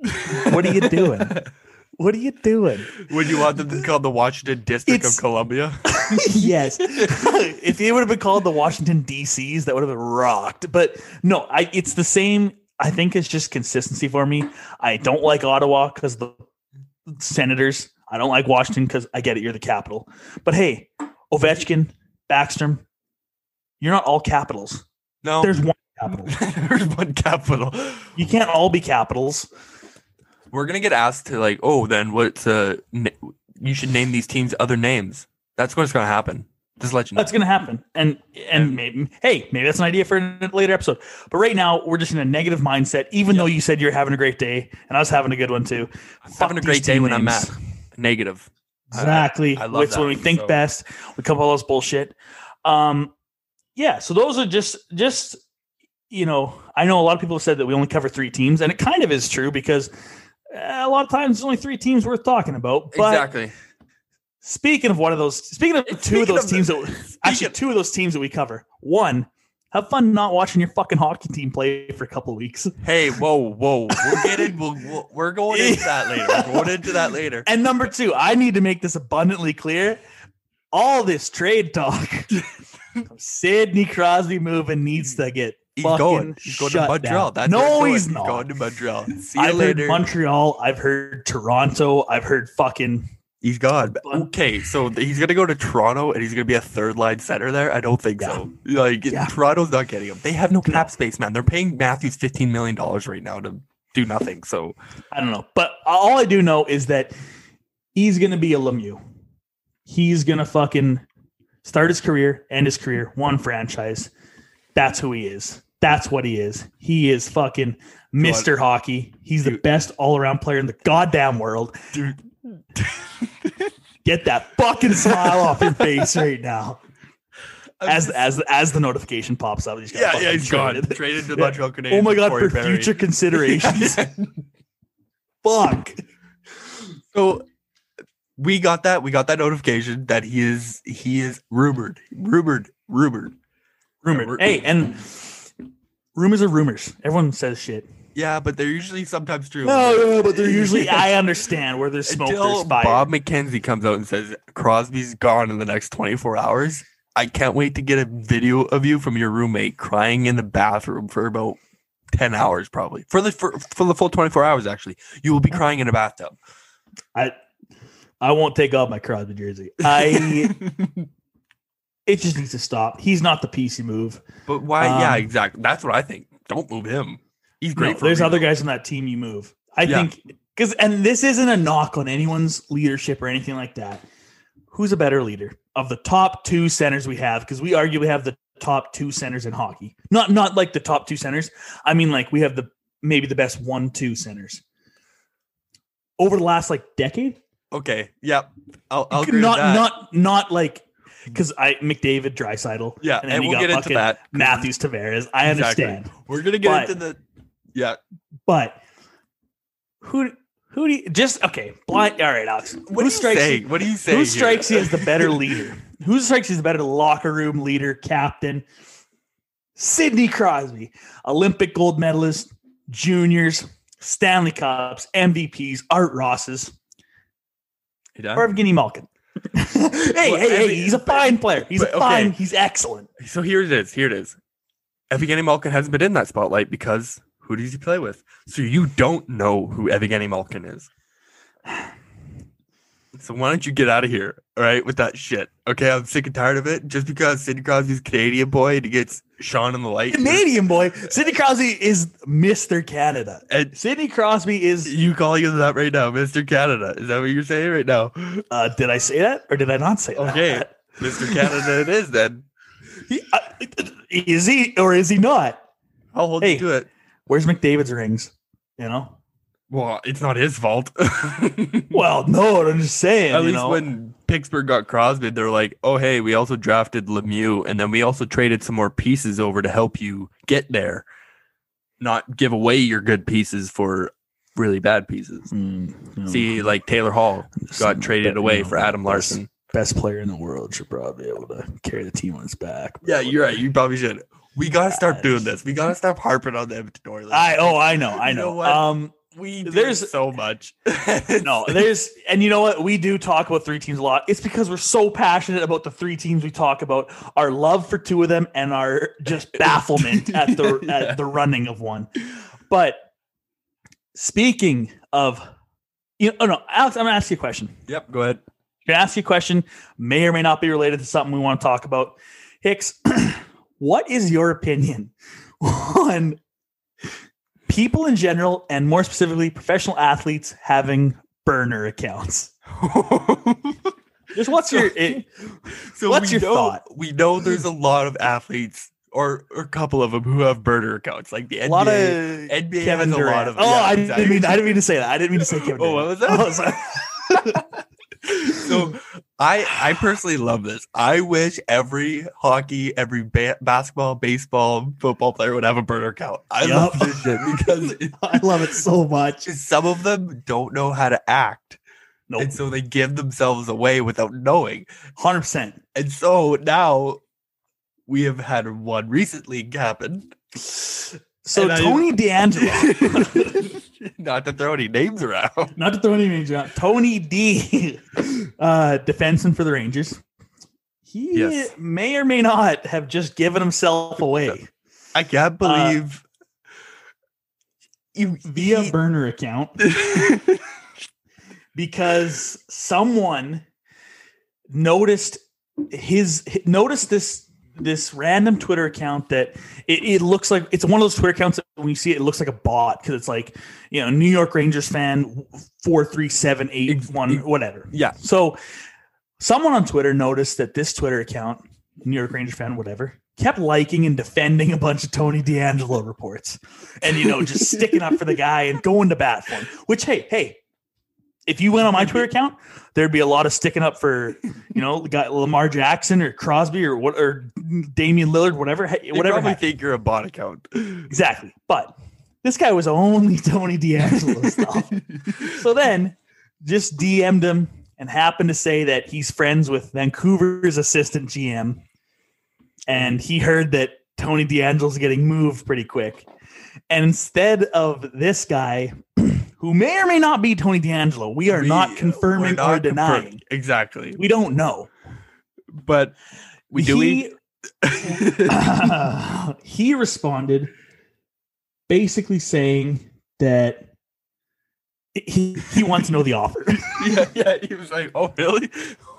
[SPEAKER 1] What are you doing? What are you doing?
[SPEAKER 2] Would you want them to be called the Washington District
[SPEAKER 1] It's-
[SPEAKER 2] of Columbia?
[SPEAKER 1] yes. if it would have been called the Washington DCs, that would have been rocked. But no, I it's the same. I think it's just consistency for me. I don't like Ottawa because the Senators. I don't like Washington because I get it. You're the capital. But hey, Ovechkin, Backstrom, you're not all capitals.
[SPEAKER 2] No,
[SPEAKER 1] There's one capital.
[SPEAKER 2] there's one capital.
[SPEAKER 1] You can't all be capitals.
[SPEAKER 2] We're gonna get asked to like, oh, then what's uh, n- you should name these teams other names. That's what's gonna happen. Just let you know.
[SPEAKER 1] That's going to happen. And and maybe hey, maybe that's an idea for a later episode. But right now, we're just in a negative mindset. Even though you said you're having a great day, and I was having a good one too.
[SPEAKER 2] I'm having a great day when I'm
[SPEAKER 1] names.
[SPEAKER 2] mad. Negative.
[SPEAKER 1] Exactly.
[SPEAKER 2] I love
[SPEAKER 1] It's
[SPEAKER 2] that.
[SPEAKER 1] when we think
[SPEAKER 2] So-
[SPEAKER 1] best. We come up with all this bullshit. Um, yeah. So those are just just you know, I know a lot of people have said that we only cover three teams, and it kind of is true because Eh, a lot of times there's only three teams worth talking about. But
[SPEAKER 2] exactly.
[SPEAKER 1] speaking of one of those, speaking of two
[SPEAKER 2] Speaking
[SPEAKER 1] of those
[SPEAKER 2] of
[SPEAKER 1] teams
[SPEAKER 2] the-
[SPEAKER 1] that actually two of those teams that we cover. One, have fun not watching your fucking hockey team play for a couple weeks.
[SPEAKER 2] Hey, whoa, whoa. we're getting. We'll, we're going into that later. We're going into that later.
[SPEAKER 1] And number two, I need to make this abundantly clear. All this trade talk, Sidney Crosby moving needs to get
[SPEAKER 2] He's going. He's going to Montreal. That's
[SPEAKER 1] no, he's not.
[SPEAKER 2] going to Montreal. See you
[SPEAKER 1] I've
[SPEAKER 2] later.
[SPEAKER 1] heard Montreal. I've heard Toronto. I've heard fucking.
[SPEAKER 2] He's gone. Okay, so he's gonna go to Toronto and he's gonna be a third line center there. I don't think so. Like
[SPEAKER 1] Yeah.
[SPEAKER 2] Toronto's not getting him. They have no
[SPEAKER 1] No.
[SPEAKER 2] cap space, man. They're paying Matthews fifteen million dollars right now to do nothing. So
[SPEAKER 1] I don't know, but all I do know is that he's gonna be a Lemieux. He's gonna fucking start his career, end his career, one franchise. That's who he is. That's what he is. He is fucking Mr. Hockey. He's the
[SPEAKER 2] Dude.
[SPEAKER 1] best all around player in the goddamn world.
[SPEAKER 2] Dude.
[SPEAKER 1] Get that fucking smile off your face right now. As as as the notification pops up, he's got
[SPEAKER 2] yeah, yeah, he's gone.
[SPEAKER 1] traded.
[SPEAKER 2] Traded to the
[SPEAKER 1] Yeah.
[SPEAKER 2] Montreal
[SPEAKER 1] Oh my god, for
[SPEAKER 2] Perry.
[SPEAKER 1] future considerations. Fuck.
[SPEAKER 2] So we got that. We got that notification that he is he is rumored, rumored, rumored.
[SPEAKER 1] Rumored.
[SPEAKER 2] we're-
[SPEAKER 1] Hey, and rumors are rumors. Everyone says shit.
[SPEAKER 2] Yeah, but they're usually sometimes true.
[SPEAKER 1] No, no, but they're usually. I understand where there's smoke,
[SPEAKER 2] Until
[SPEAKER 1] there's fire.
[SPEAKER 2] Bob McKenzie comes out and says Crosby's gone in the next 24 hours. I can't wait to get a video of you from your roommate crying in the bathroom for about 10 hours, probably for the for, for the full 24 hours. Actually, you will be crying in a bathtub.
[SPEAKER 1] I I won't take off my Crosby jersey. I it just needs to stop. He's not the piece you move.
[SPEAKER 2] but why? yeah,
[SPEAKER 1] Um,
[SPEAKER 2] exactly. That's what I think. Don't move him. He's
[SPEAKER 1] No,
[SPEAKER 2] great. for
[SPEAKER 1] there's other guys on that team you move. I
[SPEAKER 2] Yeah.
[SPEAKER 1] think because and this isn't a knock on anyone's leadership or anything like that. Who's a better leader of the top two centers we have? Because we arguably have the top two centers in hockey. Not not like the top two centers. I mean, like we have the maybe the best one two centers over the last like decade.
[SPEAKER 2] Okay. Yep. I'll, I'll agree
[SPEAKER 1] not not not like because I McDavid, Draisaitl,
[SPEAKER 2] yeah,
[SPEAKER 1] and
[SPEAKER 2] and, we'll
[SPEAKER 1] got
[SPEAKER 2] get into that.
[SPEAKER 1] Matthews, Tavares. I
[SPEAKER 2] Exactly.
[SPEAKER 1] understand,
[SPEAKER 2] We're gonna get
[SPEAKER 1] But-
[SPEAKER 2] into the. Yeah.
[SPEAKER 1] but who who do you just okay? Blind. All right, Alex.
[SPEAKER 2] What
[SPEAKER 1] who
[SPEAKER 2] do you
[SPEAKER 1] strikes
[SPEAKER 2] say?
[SPEAKER 1] you?
[SPEAKER 2] What do you say?
[SPEAKER 1] Who
[SPEAKER 2] here?
[SPEAKER 1] strikes you as the better leader? Who strikes you as the better locker room leader, captain? Sidney Crosby, Olympic gold medalist, juniors, Stanley Cups, MVPs, Art Rosses, or Evgeny Malkin. hey,
[SPEAKER 2] Well,
[SPEAKER 1] hey, hey, he's a fine player. He's
[SPEAKER 2] but,
[SPEAKER 1] a
[SPEAKER 2] okay.
[SPEAKER 1] fine. He's excellent.
[SPEAKER 2] So here it is. Here it is. Evgeny Malkin hasn't been in that spotlight because who does he play with? So you don't know who Evgeny Malkin is. So why don't you get out of here, all right, with that shit? Okay, I'm sick and tired of it. Just because Sidney Crosby's Canadian boy and he gets shone in the light.
[SPEAKER 1] Canadian boy. Sidney Crosby is Mr. Canada.
[SPEAKER 2] And
[SPEAKER 1] Sidney Crosby is.
[SPEAKER 2] you calling him that right now, Mr. Canada. Is that what you're saying right now?
[SPEAKER 1] Uh, did I say that or did I not say
[SPEAKER 2] Okay.
[SPEAKER 1] that?
[SPEAKER 2] Mr. Canada it is then.
[SPEAKER 1] He, uh, is he or is he not?
[SPEAKER 2] I'll hold
[SPEAKER 1] Hey.
[SPEAKER 2] you to it.
[SPEAKER 1] Where's McDavid's rings? You know.
[SPEAKER 2] Well, it's not his fault.
[SPEAKER 1] Well, no, I'm just saying.
[SPEAKER 2] At
[SPEAKER 1] you
[SPEAKER 2] least
[SPEAKER 1] know?
[SPEAKER 2] when Pittsburgh got Crosby, they're like, "Oh, hey, we also drafted Lemieux, and then we also traded some more pieces over to help you get there, not give away your good pieces for really bad pieces."
[SPEAKER 1] Mm, no.
[SPEAKER 2] See, like Taylor Hall got traded away
[SPEAKER 1] you know,
[SPEAKER 2] for Adam Larsson.
[SPEAKER 1] Best player in the world should probably be able to carry the team on his back.
[SPEAKER 2] Yeah, you're right. You probably should. We gotta start doing this. We gotta stop harping on the Edmonton Oilers.
[SPEAKER 1] I oh I know I
[SPEAKER 2] You
[SPEAKER 1] know.
[SPEAKER 2] know what?
[SPEAKER 1] um,
[SPEAKER 2] we
[SPEAKER 1] there's
[SPEAKER 2] so much.
[SPEAKER 1] no, there's and you know what? We do talk about three teams a lot. It's because we're so passionate about the three teams we talk about, our love for two of them, and our just bafflement at the
[SPEAKER 2] Yeah.
[SPEAKER 1] at the running of one. But speaking of, you know, oh no, Alex, I'm gonna ask you a question.
[SPEAKER 2] Yep, go ahead.
[SPEAKER 1] I'm gonna ask you a question, may or may not be related to something we want to talk about. Hicks, what is your opinion on people in general, and more specifically, professional athletes having burner accounts? Just what's your it,
[SPEAKER 2] So
[SPEAKER 1] What's
[SPEAKER 2] we
[SPEAKER 1] your
[SPEAKER 2] know,
[SPEAKER 1] thought?
[SPEAKER 2] We know there's a lot of athletes, or, or a couple of them, who have burner accounts, like the
[SPEAKER 1] a
[SPEAKER 2] NBA.
[SPEAKER 1] lot of
[SPEAKER 2] NBA
[SPEAKER 1] Kevin
[SPEAKER 2] has a lot of-
[SPEAKER 1] oh,
[SPEAKER 2] yeah,
[SPEAKER 1] I didn't mean I didn't mean to say that. I didn't mean to say Kevin.
[SPEAKER 2] Oh, what was that?
[SPEAKER 1] Oh,
[SPEAKER 2] so I I personally love this. I wish every hockey, every ba- basketball, baseball, football player would have a burner account. I
[SPEAKER 1] Yup.
[SPEAKER 2] love this shit because it-
[SPEAKER 1] I love it so much.
[SPEAKER 2] some of them don't know how to act,
[SPEAKER 1] Nope,
[SPEAKER 2] and so they give themselves away without knowing.
[SPEAKER 1] hundred percent.
[SPEAKER 2] And so now we have had one recently happen.
[SPEAKER 1] So
[SPEAKER 2] And I-
[SPEAKER 1] Tony DeAngelo.
[SPEAKER 2] Not to throw any names around.
[SPEAKER 1] Not to throw any names around. Tony D, uh, defenseman for the Rangers. He
[SPEAKER 2] Yes.
[SPEAKER 1] may or may not have just given himself away
[SPEAKER 2] I can't believe you
[SPEAKER 1] via
[SPEAKER 2] he-
[SPEAKER 1] burner account because someone noticed his noticed this this random Twitter account that it, it looks like it's one of those Twitter accounts that when you see it, it looks like a bot because it's like you know New York Rangers fan four three seven eight one whatever.
[SPEAKER 2] yeah.
[SPEAKER 1] So someone on Twitter noticed that this Twitter account, New York Rangers fan, whatever, kept liking and defending a bunch of Tony DeAngelo reports, and you know, just sticking up for the guy and going to bat for him. Which, hey, hey, if you went on my Twitter account, there'd be a lot of sticking up for you know guy Lamar Jackson or Crosby or what or Damian Lillard, whatever,
[SPEAKER 2] They
[SPEAKER 1] whatever.
[SPEAKER 2] probably
[SPEAKER 1] happened.
[SPEAKER 2] think you're a bot account.
[SPEAKER 1] Exactly. But this guy was only Tony DeAngelo stuff. so then just DM'd him and happened to say that he's friends with Vancouver's assistant GM. And he heard that Tony DeAngelo's getting moved pretty quick. And instead of this guy, who may or may not be Tony DeAngelo, we are
[SPEAKER 2] We-
[SPEAKER 1] not confirming
[SPEAKER 2] not
[SPEAKER 1] or denying.
[SPEAKER 2] confirming. Exactly.
[SPEAKER 1] We don't know.
[SPEAKER 2] But we do we
[SPEAKER 1] He- he responded basically saying that he he wants to know the offer.
[SPEAKER 2] yeah, yeah. He was like, "Oh, really?"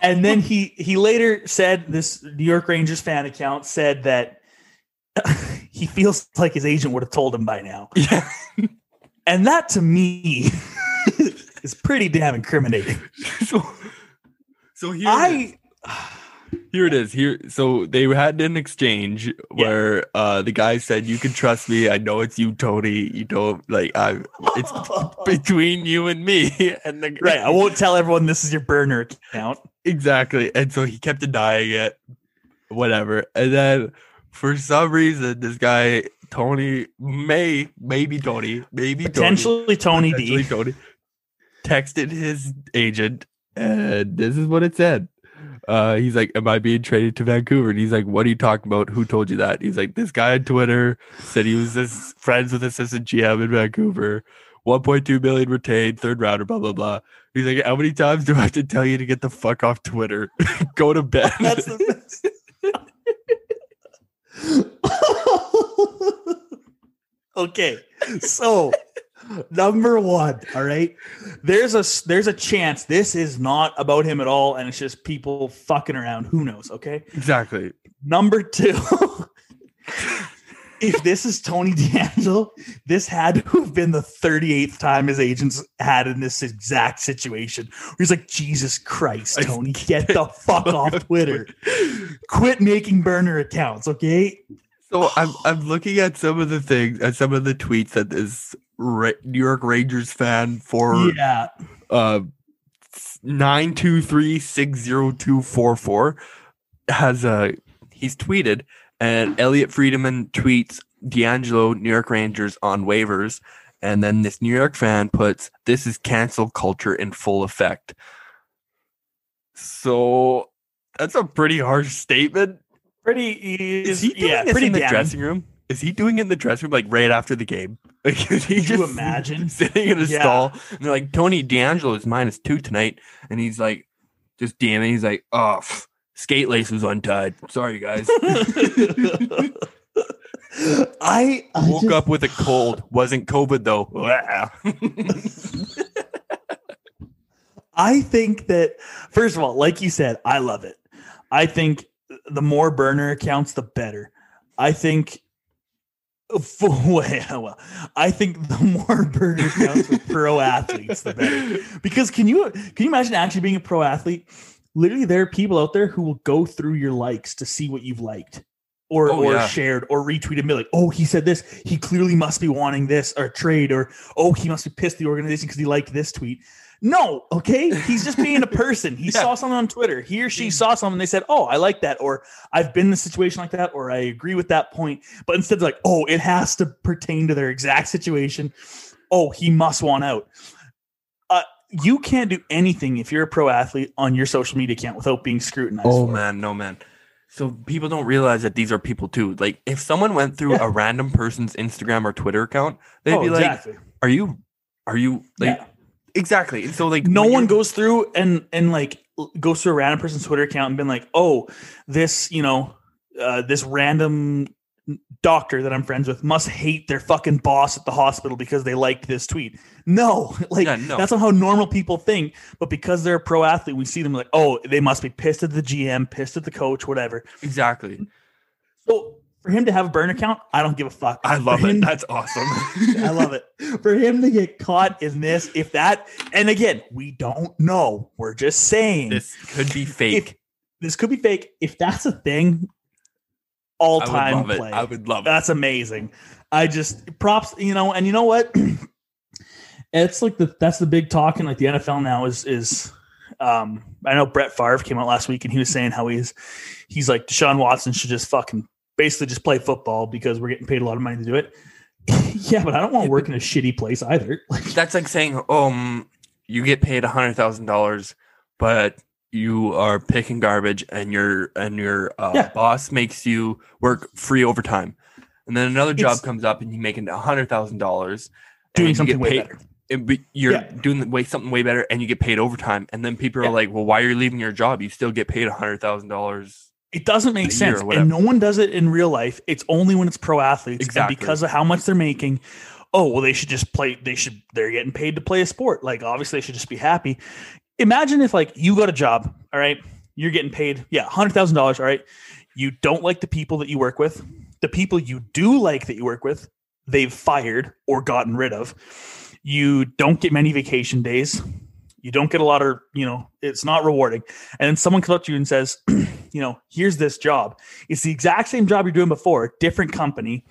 [SPEAKER 1] And then he he later said this New York Rangers fan account said that he feels like his agent would have told him by now.
[SPEAKER 2] Yeah.
[SPEAKER 1] And that to me is pretty damn incriminating.
[SPEAKER 2] so, so here, it is.
[SPEAKER 1] I
[SPEAKER 2] here it is. Here, so they had an exchange where uh the guy said, "You can trust me. I know it's you, Tony. You don't like I. It's between you and me." And the
[SPEAKER 1] right, I won't tell everyone this is your burner account.
[SPEAKER 2] exactly. And so he kept denying it, whatever. And then for some reason, this guy Tony may maybe Tony maybe Tony,
[SPEAKER 1] Potentially Tony
[SPEAKER 2] potentially
[SPEAKER 1] D.
[SPEAKER 2] Tony texted his agent, and this is what it said. Uh, he's like, "Am I being traded to Vancouver?" And he's like, "What are you talking about? Who told you that?" He's like, "This guy on Twitter said he was this friends with assistant GM in Vancouver, 1.2 million retained, third rounder, blah blah blah." He's like, "How many times do I have to tell you to get the fuck off Twitter? Go to bed."
[SPEAKER 1] That's the best. okay, so number one, all right. There's a there's a chance this is not about him at all, and it's just people fucking around. Who knows? Okay.
[SPEAKER 2] exactly.
[SPEAKER 1] Number two, if this is Tony DeAngelo, this had to have been the 38th time his agents had in this exact situation. He's like, Jesus Christ, Tony, get the fuck off Twitter. Quit making burner accounts, okay?
[SPEAKER 2] So I'm I'm looking at some of the things, at some of the tweets that this Ra- New York Rangers fan for
[SPEAKER 1] Yeah.
[SPEAKER 2] uh nine two three six zero two four four has uh he's tweeted and Elliotte Friedman tweets DeAngelo New York Rangers on waivers and then this New York fan puts this is cancel culture in full effect. So that's a pretty harsh statement.
[SPEAKER 1] Pretty
[SPEAKER 2] Is he doing
[SPEAKER 1] yeah,
[SPEAKER 2] this in the dressing room? Is he doing it in the dressing room like right after the game? Like is he
[SPEAKER 1] Could you
[SPEAKER 2] just
[SPEAKER 1] imagine?
[SPEAKER 2] sitting in a
[SPEAKER 1] Yeah.
[SPEAKER 2] stall and they're like Tony DeAngelo is minus two tonight, and he's like just damn it, He's like, oh, pff, skate lace was untied. Sorry guys.
[SPEAKER 1] I, I
[SPEAKER 2] Woke
[SPEAKER 1] just-
[SPEAKER 2] up with a cold. Wasn't COVID though.
[SPEAKER 1] I think that first of all, like you said, I love it. I think the more burner accounts, the better. I think. For, well, I think the more burner accounts for pro athletes, the better. Because can you can you imagine actually being a pro athlete? Literally, there are people out there who will go through your likes to see what you've liked, or
[SPEAKER 2] Oh,
[SPEAKER 1] or
[SPEAKER 2] yeah.
[SPEAKER 1] shared, or retweeted. And be like, oh, he said this. He clearly must be wanting this or trade, or oh, he must be pissed the organization because he liked this tweet. No, okay. He's just being a person. He
[SPEAKER 2] Yeah.
[SPEAKER 1] saw something on Twitter. He or she mm. saw something. They said, "Oh, I like that," or "I've been in a situation like that," or "I agree with that point." But instead, like, "Oh, it has to pertain to their exact situation." Oh, he must want out. You can't do anything if you're a pro athlete on your social media account without being scrutinized.
[SPEAKER 2] oh man, no man. So people don't realize that these are people too. Like if someone went through
[SPEAKER 1] Yeah.
[SPEAKER 2] a random person's Instagram or Twitter account, they'd
[SPEAKER 1] Oh,
[SPEAKER 2] be like,
[SPEAKER 1] exactly.
[SPEAKER 2] "Are you? Are you like
[SPEAKER 1] Yeah.
[SPEAKER 2] exactly?" And so like
[SPEAKER 1] no one goes through and and like goes through a random person's Twitter account and been like, oh, this you know, uh, this random doctor that I'm friends with must hate their fucking boss at the hospital because they liked this tweet. No, like
[SPEAKER 2] Yeah, no.
[SPEAKER 1] that's not how normal people think. But because they're a pro athlete, we see them like, oh, they must be pissed at the GM, pissed at the coach, whatever.
[SPEAKER 2] exactly.
[SPEAKER 1] So for him to have a burn account, I don't give a fuck.
[SPEAKER 2] I love it. That's awesome.
[SPEAKER 1] I love it. For him to get caught in this, if that, and again, we don't know. We're just saying
[SPEAKER 2] this could be fake.
[SPEAKER 1] If, this could be fake. If that's a thing, all time
[SPEAKER 2] love it.
[SPEAKER 1] play.
[SPEAKER 2] I would love it.
[SPEAKER 1] That's amazing. I just props, you know, and you know what? it's like the that's the big talk in like the NFL now is is um I know Brett Favre came out last week and he was saying how he's he's like Deshaun Watson should just fucking basically just play football because we're getting paid a lot of money to do it. yeah, but I don't want to work in a shitty place either. Like
[SPEAKER 2] That's like saying, um, you get paid a hundred thousand dollars, but you are picking garbage, and your and your uh,
[SPEAKER 1] Yeah.
[SPEAKER 2] boss makes you work free overtime, and then another job
[SPEAKER 1] It's-
[SPEAKER 2] comes up, and you making a hundred thousand dollars,
[SPEAKER 1] doing something way better.
[SPEAKER 2] You're
[SPEAKER 1] Yeah.
[SPEAKER 2] doing the way something way better, and you get paid overtime, and then people are
[SPEAKER 1] Yeah.
[SPEAKER 2] like, "Well, why are you leaving your job? You still get paid a hundred thousand dollars."
[SPEAKER 1] It doesn't make sense. And no one does it in real life. It's only when it's pro athletes.
[SPEAKER 2] Exactly.
[SPEAKER 1] And because of how much they're making, oh, well, they should just play. They should, they're getting paid to play a sport. Like, obviously, they should just be happy. Imagine if, like, you got a job, all right? You're getting paid, yeah, $100,000, all right? You don't like the people that you work with. The people you do like that you work with, they've fired or gotten rid of. You don't get many vacation days. You don't get a lot of, you know, it's not rewarding. And then someone comes up to you and says, you know, here's this job. It's the exact same job you're doing before, different company,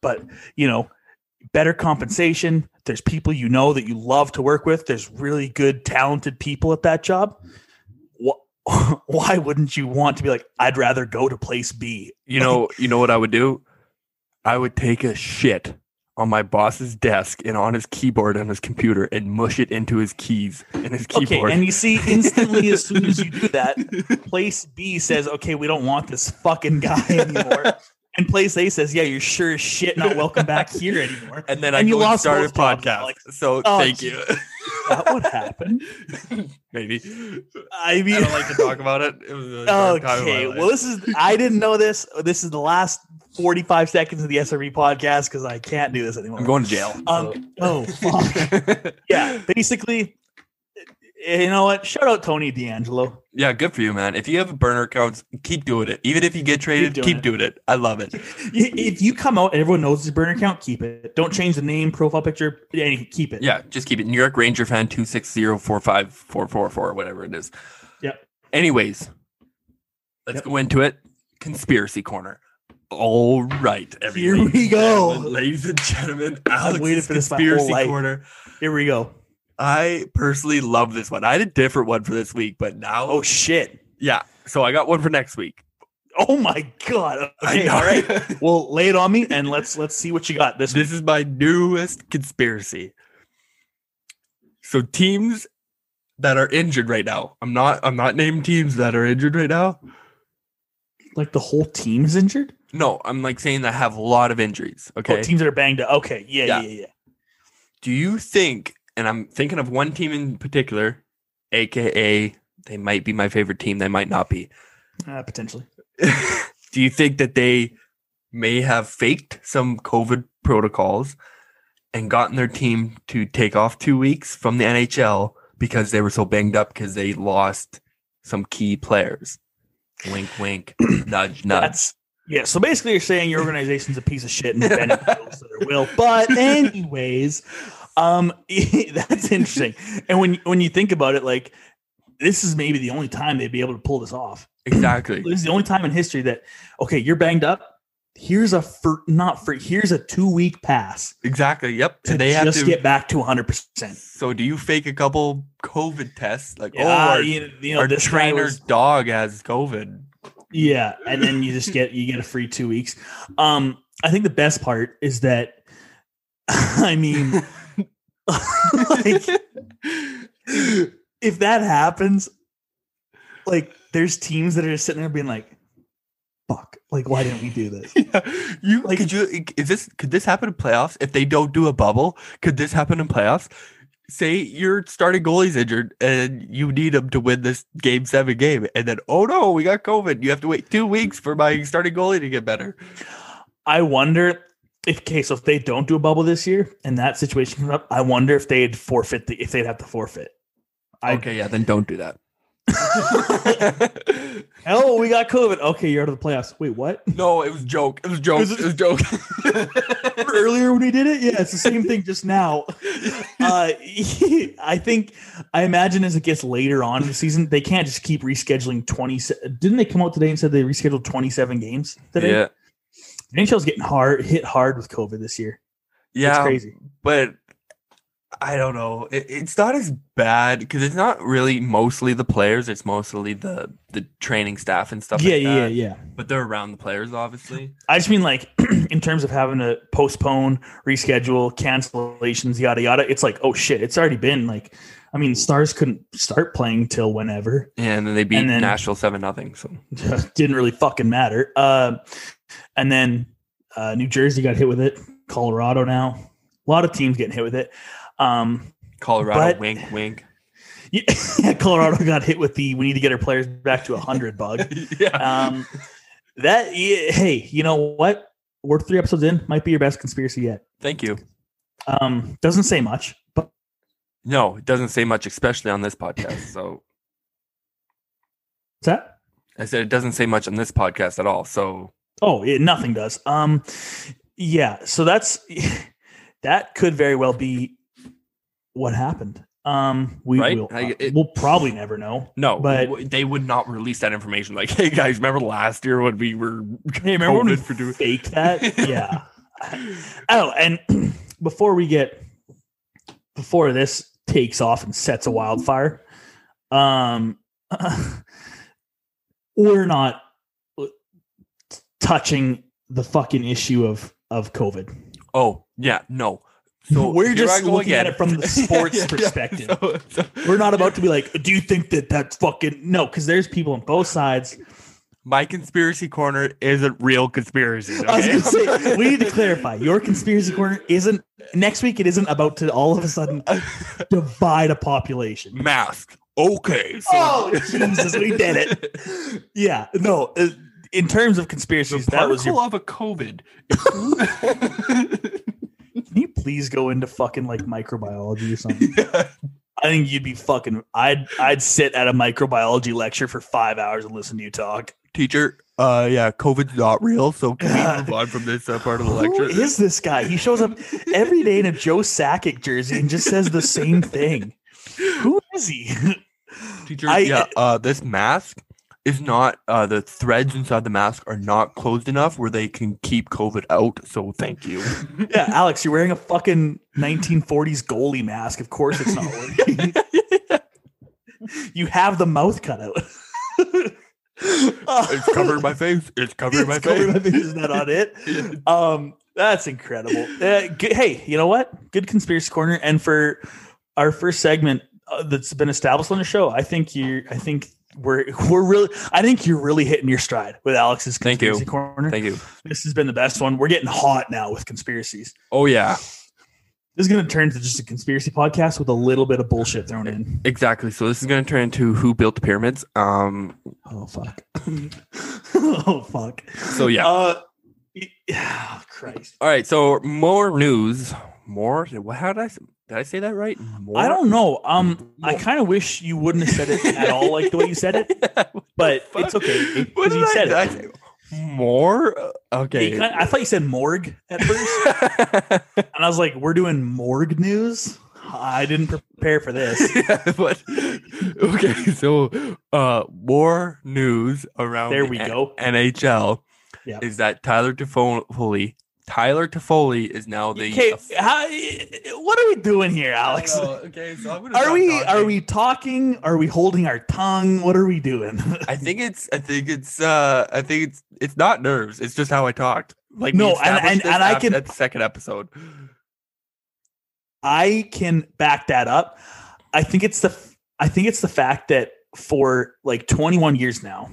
[SPEAKER 1] but you know, better compensation. There's people you know that you love to work with. There's really good, talented people at that job. Wh- Why wouldn't you want to be like, I'd rather go to place B?
[SPEAKER 2] You know, you know what I would do? I would take a shit on my boss's desk and on his keyboard on his computer and mush it into his keys and his keyboard.
[SPEAKER 1] Okay,
[SPEAKER 2] keyboard.
[SPEAKER 1] and you see instantly as soon as you do that, place B says, "Okay, we don't want this fucking guy anymore," and place A says, "Yeah, you're sure as shit not welcome back here anymore."
[SPEAKER 2] and then I
[SPEAKER 1] and you lost
[SPEAKER 2] start a podcast.
[SPEAKER 1] Alex.
[SPEAKER 2] so
[SPEAKER 1] Oh,
[SPEAKER 2] thank you.
[SPEAKER 1] That would happen.
[SPEAKER 2] Maybe
[SPEAKER 1] I
[SPEAKER 2] I
[SPEAKER 1] mean,
[SPEAKER 2] don't like to talk about it. It was a dark time in my
[SPEAKER 1] okay. Well, this is I didn't know this. This is the last 45 seconds of the SRV podcast because I can't do this anymore.
[SPEAKER 2] I'm going to jail.
[SPEAKER 1] Um, oh fuck. yeah, basically, Eh, you know what? Shout out Tony DeAngelo.
[SPEAKER 2] yeah, good for you, man. If you have a burner account, keep doing it. Even if you get traded,
[SPEAKER 1] doing
[SPEAKER 2] keep
[SPEAKER 1] it.
[SPEAKER 2] doing it. I love it.
[SPEAKER 1] If you come out and everyone knows it's a burner account, keep it. Don't change the name, profile picture, anything. Keep it.
[SPEAKER 2] Yeah, just keep it. New York Ranger fan two six zero four five four four four, whatever it is.
[SPEAKER 1] Yep.
[SPEAKER 2] Anyways, let's
[SPEAKER 1] Yep.
[SPEAKER 2] go into it. Conspiracy corner. All right,
[SPEAKER 1] Here we go.
[SPEAKER 2] ladies and gentlemen.
[SPEAKER 1] I've waited for this
[SPEAKER 2] conspiracy corner.
[SPEAKER 1] Here we go.
[SPEAKER 2] I personally love this one. I had a different one for this week, but now,
[SPEAKER 1] Oh shit.
[SPEAKER 2] yeah. So I got one for next week.
[SPEAKER 1] Oh my god. Okay, all right. Well, lay it on me and let's let's see what you got this
[SPEAKER 2] this is my newest conspiracy. So teams that are injured right now. I'm not. I'm not naming teams that are injured right now.
[SPEAKER 1] like the whole team's injured.
[SPEAKER 2] No, I'm like saying that have a lot of injuries.
[SPEAKER 1] Oh,
[SPEAKER 2] Okay.
[SPEAKER 1] teams that are banged up. Okay, yeah,
[SPEAKER 2] Yeah.
[SPEAKER 1] yeah, yeah.
[SPEAKER 2] Do you think, and I'm thinking of one team in particular, aka they might be my favorite team, they might not be.
[SPEAKER 1] Uh, potentially.
[SPEAKER 2] Do you think that they may have faked some COVID protocols and gotten their team to take off two weeks from the NHL because they were so banged up because they lost some key players? Wink, wink, nudge, nudge.
[SPEAKER 1] That's yeah. So basically, you're saying your organization's a piece of shit and bending their will. But anyways, um, that's interesting. And when when you think about it, like this is maybe the only time they'd be able to pull this off.
[SPEAKER 2] exactly.
[SPEAKER 1] This is the only time in history that okay, you're banged up. Here's a for not for here's a two week pass
[SPEAKER 2] Exactly. Yep.
[SPEAKER 1] to
[SPEAKER 2] And they have
[SPEAKER 1] just
[SPEAKER 2] to
[SPEAKER 1] get back to 100. percent
[SPEAKER 2] So do you fake a couple COVID tests? Like,
[SPEAKER 1] Yeah,
[SPEAKER 2] oh, our,
[SPEAKER 1] you, you know,
[SPEAKER 2] our trainer's
[SPEAKER 1] was-
[SPEAKER 2] dog has COVID.
[SPEAKER 1] Yeah, and then you just get you get a free two weeks. Um, I think the best part is that, I mean, like if that happens, like there's teams that are just sitting there being like, "Fuck! Like, why didn't we do this?"
[SPEAKER 2] Yeah. You
[SPEAKER 1] Like-
[SPEAKER 2] could you is this could this happen in playoffs if they don't do a bubble? Could this happen in playoffs? Say your starting goalie's injured and you need him to win this game seven game, and then oh no, we got COVID. You have to wait two weeks for my starting goalie to get better.
[SPEAKER 1] I wonder okay, so if they don't do a bubble this year and that situation comes up, I wonder if they'd forfeit the if they'd have to forfeit. I-
[SPEAKER 2] okay, yeah, then don't do that.
[SPEAKER 1] Oh, we got COVID. Okay, you're out of the playoffs. Wait, what?
[SPEAKER 2] no, it was a joke. It was a joke.
[SPEAKER 1] Was
[SPEAKER 2] It
[SPEAKER 1] it-
[SPEAKER 2] was a joke.
[SPEAKER 1] earlier when we did it? Yeah, it's the same thing just now. Uh, I think, I imagine as it gets later on in the season, they can't just keep rescheduling 20. Didn't they come out today and said they rescheduled 27 games today?
[SPEAKER 2] yeah,
[SPEAKER 1] NHL's getting hard hit hard with COVID this year.
[SPEAKER 2] Yeah, it's
[SPEAKER 1] crazy.
[SPEAKER 2] but I don't know. It, it's not as bad because it's not really mostly the players. It's mostly the the training staff and stuff.
[SPEAKER 1] Yeah,
[SPEAKER 2] like
[SPEAKER 1] yeah, yeah.
[SPEAKER 2] But they're around the players, obviously.
[SPEAKER 1] I just mean like in terms of having to postpone, reschedule, cancellations, yada yada. It's like, oh shit, it's already been like I mean, Stars couldn't start playing till whenever.
[SPEAKER 2] Yeah, And then they beat
[SPEAKER 1] And then-
[SPEAKER 2] Nashville seven nothing. So
[SPEAKER 1] Didn't really fucking matter. Uh, and then uh, New Jersey got hit with it. Colorado now. A lot of teams getting hit with it. Um,
[SPEAKER 2] Colorado,
[SPEAKER 1] But-
[SPEAKER 2] wink, wink.
[SPEAKER 1] yeah, Colorado got hit with the we need to get our players back to 100 bug.
[SPEAKER 2] yeah.
[SPEAKER 1] Um, that yeah, hey, you know what? We're three episodes in. Might be your best conspiracy yet.
[SPEAKER 2] Thank you.
[SPEAKER 1] Um, doesn't say much, but
[SPEAKER 2] No, it doesn't say much, especially on this podcast. So
[SPEAKER 1] what's that?
[SPEAKER 2] I said it doesn't say much on this podcast at all. So
[SPEAKER 1] Oh, it, nothing does. Um, yeah. So that's that could very well be what happened. Um, we
[SPEAKER 2] Right?
[SPEAKER 1] will.
[SPEAKER 2] I- it-
[SPEAKER 1] we'll probably never know.
[SPEAKER 2] no,
[SPEAKER 1] But-
[SPEAKER 2] they would not release that information. Like, hey guys, remember last year when we were
[SPEAKER 1] Hey, remember when we
[SPEAKER 2] for doing-
[SPEAKER 1] faked that? yeah. Oh, and before we get before this takes off and sets a wildfire, um, we're not touching the fucking issue of of COVID.
[SPEAKER 2] Oh yeah, no. So
[SPEAKER 1] We're just looking at it from the sports
[SPEAKER 2] Yeah, yeah.
[SPEAKER 1] perspective.
[SPEAKER 2] So- so-
[SPEAKER 1] We're not about to be like, do you think that that's fucking no? Because there's people on both sides.
[SPEAKER 2] my conspiracy corner isn't real conspiracy. Okay?
[SPEAKER 1] say we need to clarify. Your conspiracy corner isn't next week. It isn't about to all of a sudden divide a population.
[SPEAKER 2] mask. Okay. So
[SPEAKER 1] Oh Jesus, we did it. Yeah, no. uh, In terms of
[SPEAKER 2] The
[SPEAKER 1] conspiracies, that was
[SPEAKER 2] particle
[SPEAKER 1] your.
[SPEAKER 2] of a COVID.
[SPEAKER 1] Can you please go into fucking like microbiology or something? I think you'd be fucking. I'd I'd sit at a microbiology lecture for five hours and listen to you talk.
[SPEAKER 2] Teacher, uh, yeah, COVID's not real. So can we move on from this uh, part of the
[SPEAKER 1] Who
[SPEAKER 2] lecture?
[SPEAKER 1] is this guy? He shows up every day in a Joe Sakic jersey and just says the same thing. Who is he?
[SPEAKER 2] Teacher,
[SPEAKER 1] I-
[SPEAKER 2] yeah, uh, this mask is not. Uh, the threads inside the mask are not closed enough where they can keep COVID out. So thank you.
[SPEAKER 1] yeah, Alex, you're wearing a fucking 1940s goalie mask. Of course, it's not working. you have the mouth cut out.
[SPEAKER 2] it's covering my face. It's covering my
[SPEAKER 1] covering
[SPEAKER 2] face.
[SPEAKER 1] my face. Is that on it? Um, that's incredible. Uh, good, hey, you know what? Good conspiracy corner. And for our first segment uh, that's been established on the show, I think you. I think we're we're really. I think you're really hitting your stride with Alex's
[SPEAKER 2] Thank you.
[SPEAKER 1] conspiracy corner.
[SPEAKER 2] Thank you.
[SPEAKER 1] This has been the best one. We're getting hot now with conspiracies.
[SPEAKER 2] Oh yeah,
[SPEAKER 1] This is going to turn to just a conspiracy podcast with a little bit of bullshit thrown in.
[SPEAKER 2] exactly. So this is going to turn into who built the pyramids. Um.
[SPEAKER 1] Oh fuck. oh fuck.
[SPEAKER 2] So yeah.
[SPEAKER 1] Uh, yeah, Christ.
[SPEAKER 2] All right. So more news. More. What? How did I? Did I say that right? More?
[SPEAKER 1] I don't know. Um, I kind of wish you wouldn't have said it at all, like the way you said it. But it's okay because you said
[SPEAKER 2] I
[SPEAKER 1] it.
[SPEAKER 2] More. Uh, Okay.
[SPEAKER 1] kinda- I thought you said morgue at first, and I was like, "We're doing morgue news." I didn't prepare for this.
[SPEAKER 2] yeah, but okay, so uh more news around
[SPEAKER 1] There we
[SPEAKER 2] N-
[SPEAKER 1] go.
[SPEAKER 2] NHL
[SPEAKER 1] Yeah.
[SPEAKER 2] is that Tyler Toffoli Tyler Toffoli is now the
[SPEAKER 1] Okay, how, what are we doing here, Alex?
[SPEAKER 2] Okay, so I'm gonna
[SPEAKER 1] Are we
[SPEAKER 2] talking.
[SPEAKER 1] are we talking? Are we holding our tongue? What are we doing?
[SPEAKER 2] I think it's I think it's uh I think it's it's not nerves, it's just how I talked. Like
[SPEAKER 1] No,
[SPEAKER 2] we
[SPEAKER 1] and- and-
[SPEAKER 2] this
[SPEAKER 1] and I
[SPEAKER 2] after
[SPEAKER 1] can-
[SPEAKER 2] that second episode.
[SPEAKER 1] I can back that up. I think it's the I think it's the fact that for like 21 years now,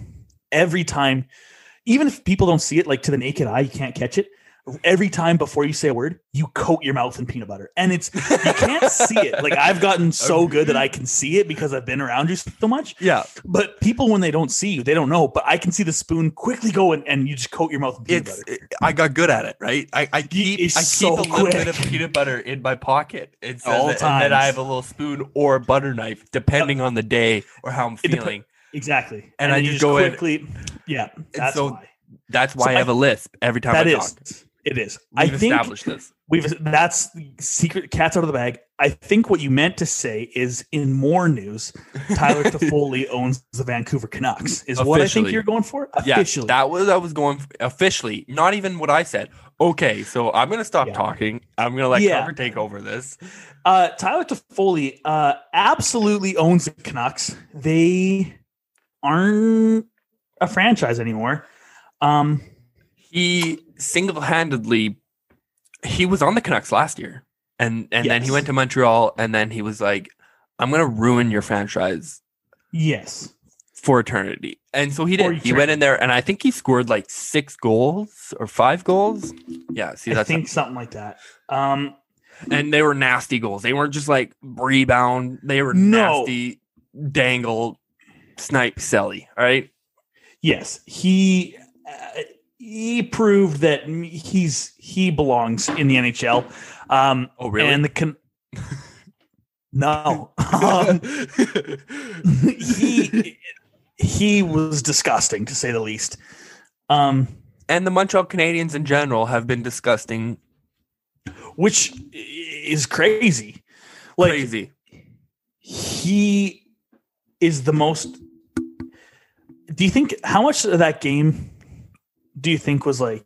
[SPEAKER 1] every time, even if people don't see it, like to the naked eye, you can't catch it. Every time before you say a word, you coat your mouth in peanut butter, and it's you can't see it. Like I've gotten so good that I can see it because I've been around you so much.
[SPEAKER 2] Yeah,
[SPEAKER 1] But people, when they don't see you, they don't know. But I can see the spoon quickly go and, and you just coat your mouth in peanut
[SPEAKER 2] it's
[SPEAKER 1] butter.
[SPEAKER 2] it- I got good at it, right? I, I keep
[SPEAKER 1] it's
[SPEAKER 2] I keep
[SPEAKER 1] so
[SPEAKER 2] a little bit of peanut butter in my pocket. It says
[SPEAKER 1] All
[SPEAKER 2] that, and then I have a little spoon or a butter knife, depending uh, on the day or how I'm
[SPEAKER 1] It dep-
[SPEAKER 2] feeling.
[SPEAKER 1] Exactly.
[SPEAKER 2] And I
[SPEAKER 1] then you
[SPEAKER 2] just go in-
[SPEAKER 1] quickly. Yeah, that's
[SPEAKER 2] so
[SPEAKER 1] why.
[SPEAKER 2] That's why
[SPEAKER 1] So
[SPEAKER 2] I have a lisp every time
[SPEAKER 1] That
[SPEAKER 2] I
[SPEAKER 1] is.
[SPEAKER 2] talk.
[SPEAKER 1] It is.
[SPEAKER 2] We've
[SPEAKER 1] I think
[SPEAKER 2] established this.
[SPEAKER 1] we've that's secret cats out of the bag. I think what you meant to say is in more news, Tyler Toffoli owns the Vancouver Canucks. Is what I think you're going for
[SPEAKER 2] Yeah,
[SPEAKER 1] officially.
[SPEAKER 2] that was I was going officially. Not even what I said. Okay, so I'm gonna stop
[SPEAKER 1] Yeah.
[SPEAKER 2] talking. I'm gonna let
[SPEAKER 1] Yeah.
[SPEAKER 2] Carver take over this.
[SPEAKER 1] Uh, Tyler Toffoli uh, absolutely owns the Canucks. They aren't a franchise anymore. Um,
[SPEAKER 2] He single-handedly he was on the Canucks last year. And and then he went to Montreal and then he was like, I'm gonna ruin your franchise
[SPEAKER 1] yes,
[SPEAKER 2] for eternity. And so he did. He went in there and I think he scored like six goals or five goals. Yeah, see
[SPEAKER 1] I think something like that. Um,
[SPEAKER 2] and they were nasty goals. They weren't just like rebound. They were
[SPEAKER 1] No.
[SPEAKER 2] nasty, dangle, snipe, selly. All right.
[SPEAKER 1] yes, he uh, he proved that he's he belongs in the NHL. Um,
[SPEAKER 2] Oh, really?
[SPEAKER 1] And the con- no, um, he he was disgusting to say the least. Um,
[SPEAKER 2] and the Montreal Canadiens in general have been disgusting,
[SPEAKER 1] which is crazy. Like
[SPEAKER 2] crazy.
[SPEAKER 1] he is the most. Do you think how much of that game do you think was like,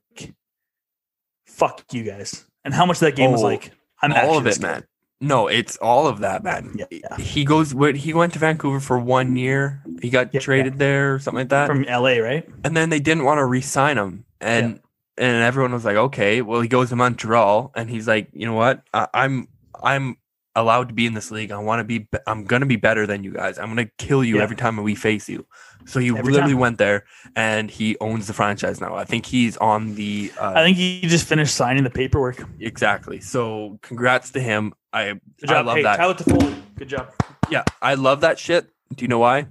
[SPEAKER 1] "Fuck you guys," and how much of that game was
[SPEAKER 2] Oh,
[SPEAKER 1] like, "I'm
[SPEAKER 2] all of it,
[SPEAKER 1] scared"?
[SPEAKER 2] man. No, it's all of that, man.
[SPEAKER 1] Yeah, yeah.
[SPEAKER 2] He goes. He went to Vancouver for one year. He got
[SPEAKER 1] Yeah,
[SPEAKER 2] traded there or something like that.
[SPEAKER 1] From LA, right?
[SPEAKER 2] and then they didn't want to re-sign him and and everyone was like okay well he goes to montreal and he's like you know what I, i'm i'm allowed to be in this league i want to be i'm gonna be better than you guys i'm gonna kill you
[SPEAKER 1] Yeah.
[SPEAKER 2] every time we face you so he
[SPEAKER 1] Every
[SPEAKER 2] literally
[SPEAKER 1] time.
[SPEAKER 2] went there and he owns the franchise now i think he's on the uh,
[SPEAKER 1] I think he just finished signing the paperwork.
[SPEAKER 2] exactly so congrats to him i
[SPEAKER 1] Good job,
[SPEAKER 2] i love
[SPEAKER 1] hey,
[SPEAKER 2] that
[SPEAKER 1] Tyler Toffoli. Good job.
[SPEAKER 2] yeah i love that shit do you know why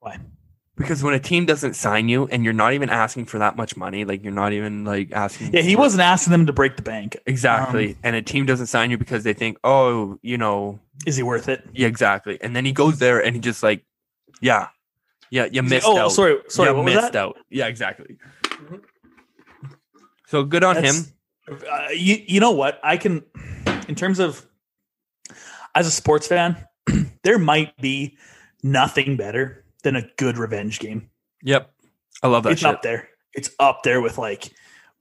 [SPEAKER 1] Why?
[SPEAKER 2] Because when a team doesn't sign you and you're not even asking for that much money like you're not even like asking
[SPEAKER 1] Yeah, he
[SPEAKER 2] for-
[SPEAKER 1] wasn't asking them to break the bank.
[SPEAKER 2] Exactly.
[SPEAKER 1] Um,
[SPEAKER 2] and a team doesn't sign you because they think, oh, you know,
[SPEAKER 1] Is he worth it?
[SPEAKER 2] yeah, exactly. And then he goes there and he just like, yeah, yeah, you missed out.
[SPEAKER 1] oh,
[SPEAKER 2] out.
[SPEAKER 1] sorry, sorry.
[SPEAKER 2] you
[SPEAKER 1] what was
[SPEAKER 2] missed
[SPEAKER 1] that?
[SPEAKER 2] out. Yeah, exactly. So good on
[SPEAKER 1] That's-
[SPEAKER 2] him.
[SPEAKER 1] Uh, you, you know what? I can, in terms of, as a sports fan, there might be nothing better than a good revenge game.
[SPEAKER 2] Yep. I love that
[SPEAKER 1] it's
[SPEAKER 2] shit.
[SPEAKER 1] up there. It's up there with like,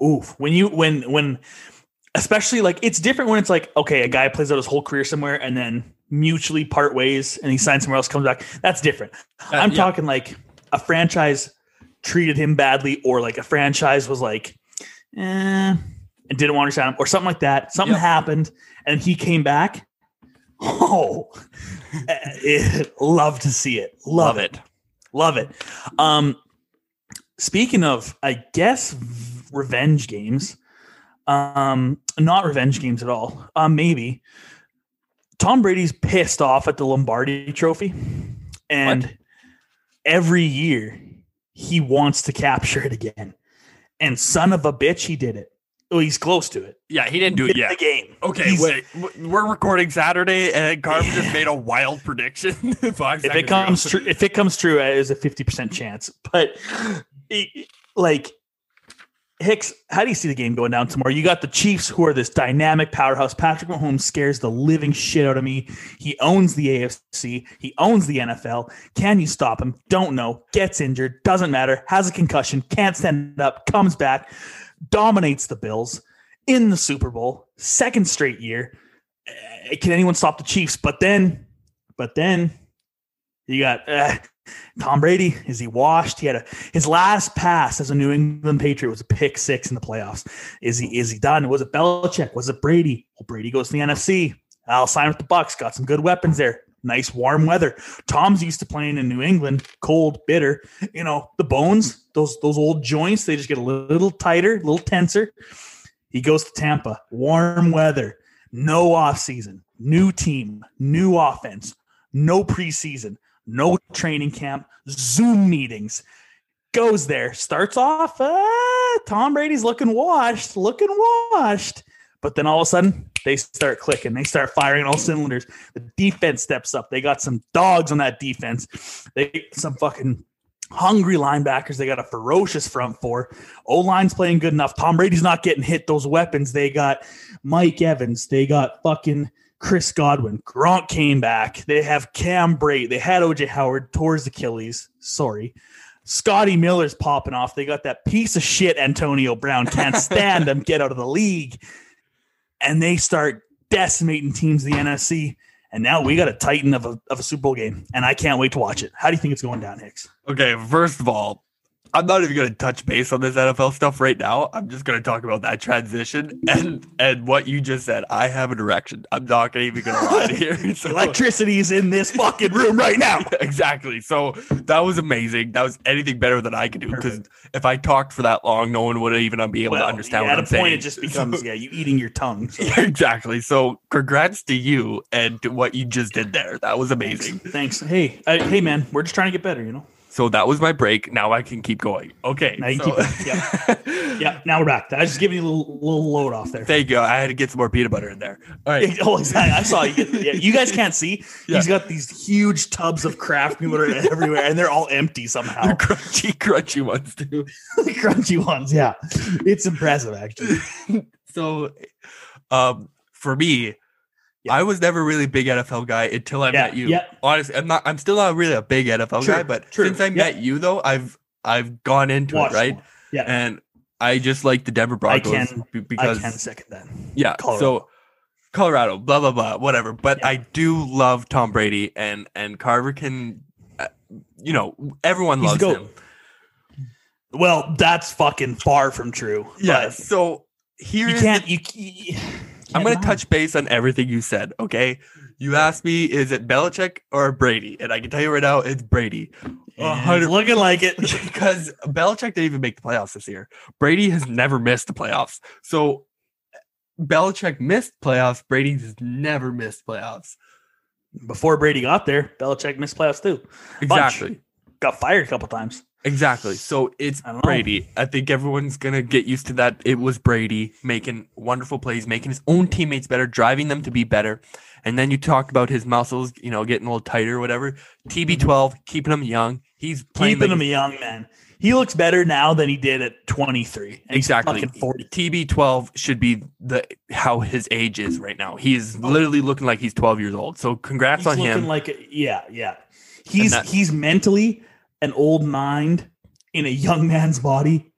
[SPEAKER 1] oof. When you when when, especially like it's different when it's like okay, a guy plays out his whole career somewhere and then mutually part ways and he signs somewhere else, comes back. That's different.
[SPEAKER 2] Uh,
[SPEAKER 1] I'm
[SPEAKER 2] yeah.
[SPEAKER 1] talking like a franchise treated him badly, or like a franchise was like, eh, and didn't want to sign him, or something like that. Something
[SPEAKER 2] Yep.
[SPEAKER 1] happened and he came back. Oh, eh, love to see it. Love, it. Love it. Um, speaking of, I guess revenge games. Um, not revenge games at all. Um, maybe Tom Brady's pissed off at the Lombardi Trophy, and every year he wants to capture it again. And son of a bitch, he did it. Oh, he's close to it.
[SPEAKER 2] Yeah, he didn't do it yet.
[SPEAKER 1] The game.
[SPEAKER 2] Okay,
[SPEAKER 1] He's-
[SPEAKER 2] wait. We're recording Saturday, and Carver just made a wild prediction. Five
[SPEAKER 1] if it comes
[SPEAKER 2] ago.
[SPEAKER 1] true, if it comes true, it is a fifty percent chance. But it- like Hicks, how do you see the game going down tomorrow? You got the Chiefs, who are this dynamic powerhouse. Patrick Mahomes scares the living shit out of me. He owns the AFC. He owns the NFL. Can you stop him? Don't know. Gets injured. Doesn't matter. Has a concussion. Can't stand up. Comes back. Dominates the Bills in the Super Bowl. Second straight year. Eh, Can anyone stop the Chiefs? But then, but then you got uh, Tom Brady. Is he washed? He had a his last pass as a New England Patriot was a pick six in the playoffs. Is he is he done? Was it Belichick? Was it Brady? Well, Brady goes to the NFC. I'll sign with the Bucks. Got some good weapons there. Nice warm weather. Tom's used to playing in New England, cold, bitter. You know the bones, those those old joints, they just get a little tighter, a little tenser. He goes to Tampa, warm weather, no off season, new team, new offense, no preseason, no training camp, Zoom meetings. Goes there, starts off. Uh, Tom Brady's looking washed, looking washed. But then all of a sudden, they start clicking. They start firing all cylinders. The defense steps up. They got some dogs on that defense. They some fucking hungry linebackers. They got a ferocious front four. O line's playing good enough. Tom Brady's not getting hit. Those weapons. They got Mike Evans. They got fucking Chris Godwin. Gronk came back. They have Cam Brate. They had OJ Howard towards Achilles. Sorry. Scotty Miller's popping off. They got that piece of shit Antonio Brown. Can't stand him. Get out of the league. And they start decimating teams in the NFC. And now we got a titan of a, of a Super Bowl game. And I can't wait to watch it. How do you think it's going down, Hicks?
[SPEAKER 2] Okay, first of all, I'm not even going to touch base on this NFL stuff right now. I'm just going to talk about that transition and and what you just said. I have an erection. I'm not even going to lie to here.
[SPEAKER 1] So, Electricity is in this fucking room right now.
[SPEAKER 2] exactly. So that was amazing. That was anything better than I could do because if I talked for that long, no one would even be able well, to understand
[SPEAKER 1] yeah,
[SPEAKER 2] what
[SPEAKER 1] I'm
[SPEAKER 2] saying.
[SPEAKER 1] At a point, it just becomes yeah, you eating your tongue.
[SPEAKER 2] So. Yeah, exactly. So congrats to you and to what you just did there. That was amazing.
[SPEAKER 1] Thanks. Thanks. Hey, uh, hey, man, we're just trying to get better. You know.
[SPEAKER 2] So that was my break. Now I can keep going. Okay.
[SPEAKER 1] Now you so. keep yeah. yeah. Now we're back. I just giving you a little, little load off there.
[SPEAKER 2] Thank you. go. I had to get some more peanut butter in there. All right.
[SPEAKER 1] oh, exactly. I saw you. Yeah, you guys can't see. Yeah. He's got these huge tubs of Kraft peanut butter everywhere, and they're all empty somehow.
[SPEAKER 2] The crunchy, crunchy ones too.
[SPEAKER 1] the crunchy ones. Yeah. It's impressive, actually.
[SPEAKER 2] so, um, for me, yeah. I was never really a big NFL guy until I yeah, met you. Yeah. Honestly, I'm not. I'm still not really a big NFL true, guy, but true. since I met you, though, I've I've gone into it right. Yeah. And I just like the Denver Broncos
[SPEAKER 1] I can, because I can second that.
[SPEAKER 2] Yeah. Colorado. So Colorado, blah blah blah, whatever. But yeah. I do love Tom Brady, and and Carver can, uh, you know, everyone He's loves him.
[SPEAKER 1] Well, that's fucking far from true.
[SPEAKER 2] Yeah. So here
[SPEAKER 1] you can't you, you
[SPEAKER 2] I'm going to touch base on everything you said. Okay. You asked me, is it Belichick or Brady? And I can tell you right now, it's Brady.
[SPEAKER 1] It's looking like it
[SPEAKER 2] because Belichick didn't even make the playoffs this year. Brady has never missed the playoffs. So Belichick missed playoffs. Brady's never missed playoffs.
[SPEAKER 1] Before Brady got there, Belichick missed playoffs too.
[SPEAKER 2] Exactly.
[SPEAKER 1] Bunch. Got fired a couple times.
[SPEAKER 2] Exactly. So it's I Brady. I think everyone's gonna get used to that. It was Brady making wonderful plays, making his own teammates better, driving them to be better. And then you talk about his muscles, you know, getting a little tighter, or whatever. TB12, mm-hmm. keeping him young. He's
[SPEAKER 1] keeping like, him a young man. He looks better now than he did at 23.
[SPEAKER 2] Exactly. TB12 should be the how his age is right now. He's oh. literally looking like he's 12 years old. So congrats
[SPEAKER 1] he's
[SPEAKER 2] on him.
[SPEAKER 1] Like a, yeah, yeah. He's he's mentally an old mind in a young man's body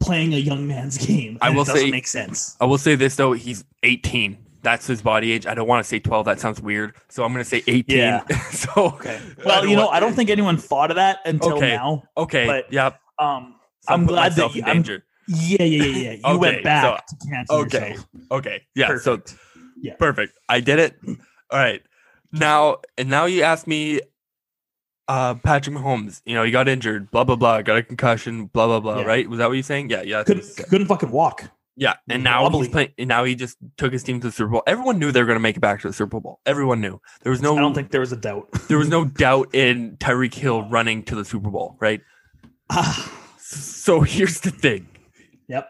[SPEAKER 1] playing a young man's game.
[SPEAKER 2] I will say
[SPEAKER 1] make sense.
[SPEAKER 2] I will say this though, he's 18. That's his body age. I don't want to say 12. That sounds weird. So I'm going to say 18.
[SPEAKER 1] Yeah.
[SPEAKER 2] so
[SPEAKER 1] okay. Well, you know, I don't think anyone thought of that until
[SPEAKER 2] okay.
[SPEAKER 1] now.
[SPEAKER 2] Okay.
[SPEAKER 1] But
[SPEAKER 2] yep.
[SPEAKER 1] Um, so I'm glad that you, I'm, yeah, yeah, yeah, yeah. You okay. went back so, to cancel
[SPEAKER 2] Okay.
[SPEAKER 1] Yourself.
[SPEAKER 2] Okay. Yeah. Perfect. So yeah. Perfect. I did it. All right. Now, and now you ask me uh, Patrick Mahomes, you know, he got injured, blah blah blah, got a concussion, blah blah blah. Yeah. Right? Was that what you're saying? Yeah, yeah.
[SPEAKER 1] Couldn't, couldn't fucking walk.
[SPEAKER 2] Yeah, and now he's playing. And now he just took his team to the Super Bowl. Everyone knew they were going to make it back to the Super Bowl. Everyone knew. There was no.
[SPEAKER 1] I don't think there was a doubt.
[SPEAKER 2] there was no doubt in Tyreek Hill running to the Super Bowl, right? so here's the thing.
[SPEAKER 1] Yep.